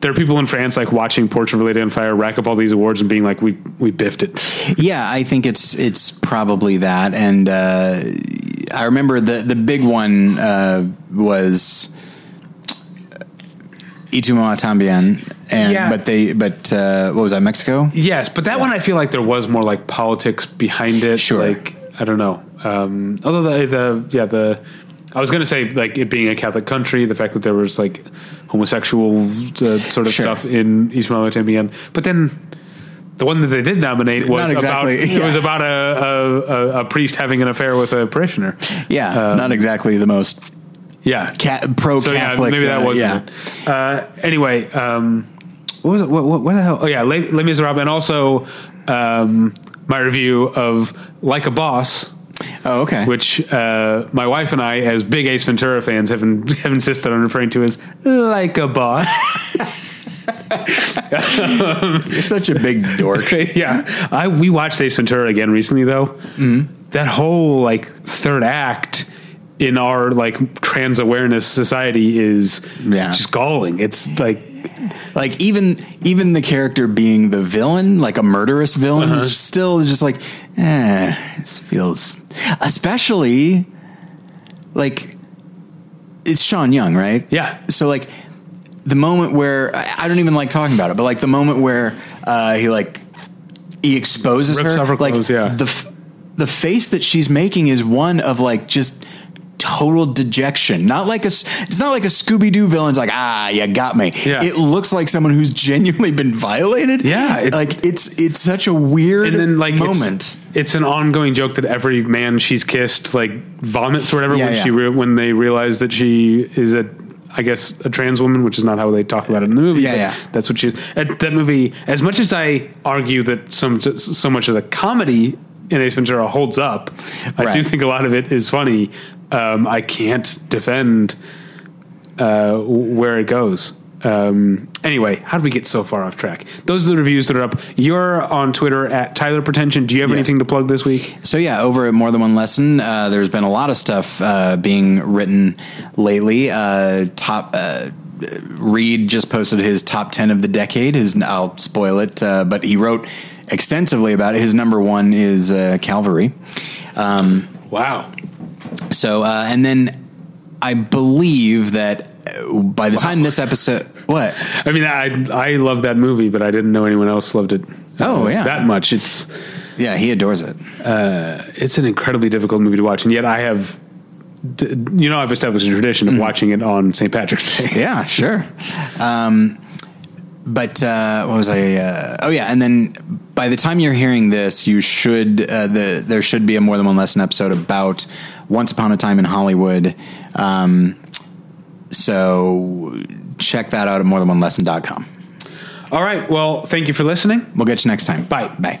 there are people in France like watching Portrait of a Lady on Fire rack up all these awards and being like we we biffed it. Yeah, I think it's it's probably that, and uh, I remember the the big one uh, was Y Tu Mamá También, and Yeah. but they but uh, what was that Mexico? Yes, but that one I feel like there was more like politics behind it. Sure. Like I don't know. Um, although the, the yeah the I was gonna say like it being a Catholic country, the fact that there was like homosexual uh, sort of Sure. stuff in Ismael Tambien, but then. The one that they did nominate was exactly, about it was about a, a, a, priest having an affair with a parishioner. Yeah, Um, not exactly the most Yeah, ca- pro so yeah, Catholic. maybe that uh, wasn't yeah. it. Uh, anyway, um, what was it? What, what, what the hell? Oh yeah, Les, Les Miserables, and also um, my review of Like a Boss, Oh, okay. which uh, my wife and I, as big Ace Ventura fans, have, in, have insisted on referring to as Like a Boss. You're such a big dork. yeah, I we watched Ace Ventura again recently though. Mm-hmm. That whole like third act in our like trans awareness society is Yeah. just galling. It's like Like even even the character being the villain, like a murderous villain, Uh-huh. is still just like, eh, this feels. Especially, like, it's Sean Young, right? Yeah. So like, the moment where I don't even like talking about it, but like the moment where uh, he like he exposes Rips her, her like yeah. the f- the face that she's making is one of like just total dejection. Not like a it's not like a Scooby Doo villain's like ah you got me. Yeah. It looks like someone who's genuinely been violated. Yeah, it's- like it's it's such a weird and then like moment. It's, an ongoing joke that every man she's kissed like vomits or whatever Yeah, when yeah. she re- when they realize that she is a I guess a trans woman, which is not how they talk about it in the movie. Yeah, yeah. That's what she is. At that movie, as much as I argue that some so much of the comedy in Ace Ventura holds up, I do think a lot of it is funny. Um, I can't defend uh, where it goes. Um, anyway, how did we get so far off track? Those are the reviews that are up. You're on Twitter at Tyler Pretension. Do you have Yes. anything to plug this week? So yeah, over at More Than One Lesson, uh, there's been a lot of stuff uh, being written lately. Uh, top uh, Reed just posted his top ten of the decade. His I'll spoil it, uh, but he wrote extensively about it. His number one is uh, Calvary. Um, Wow. So uh, and then I believe that uh, by the time this episode, what? I mean, I I love that movie, but I didn't know anyone else loved it. Oh, uh, yeah. that much. It's Yeah, he adores it. it's an incredibly difficult movie to watch, and yet I have, you know, I've established a tradition of watching it on St. Patrick's Day. Yeah, sure. Um, but uh, what was I? Uh, oh yeah, and then by the time you're hearing this, you should uh, the there should be a more than one lesson episode about Once Upon a Time in Hollywood. Um, so check that out at more than one lesson.com. All right. Well, thank you for listening. We'll get you next time. Bye. Bye.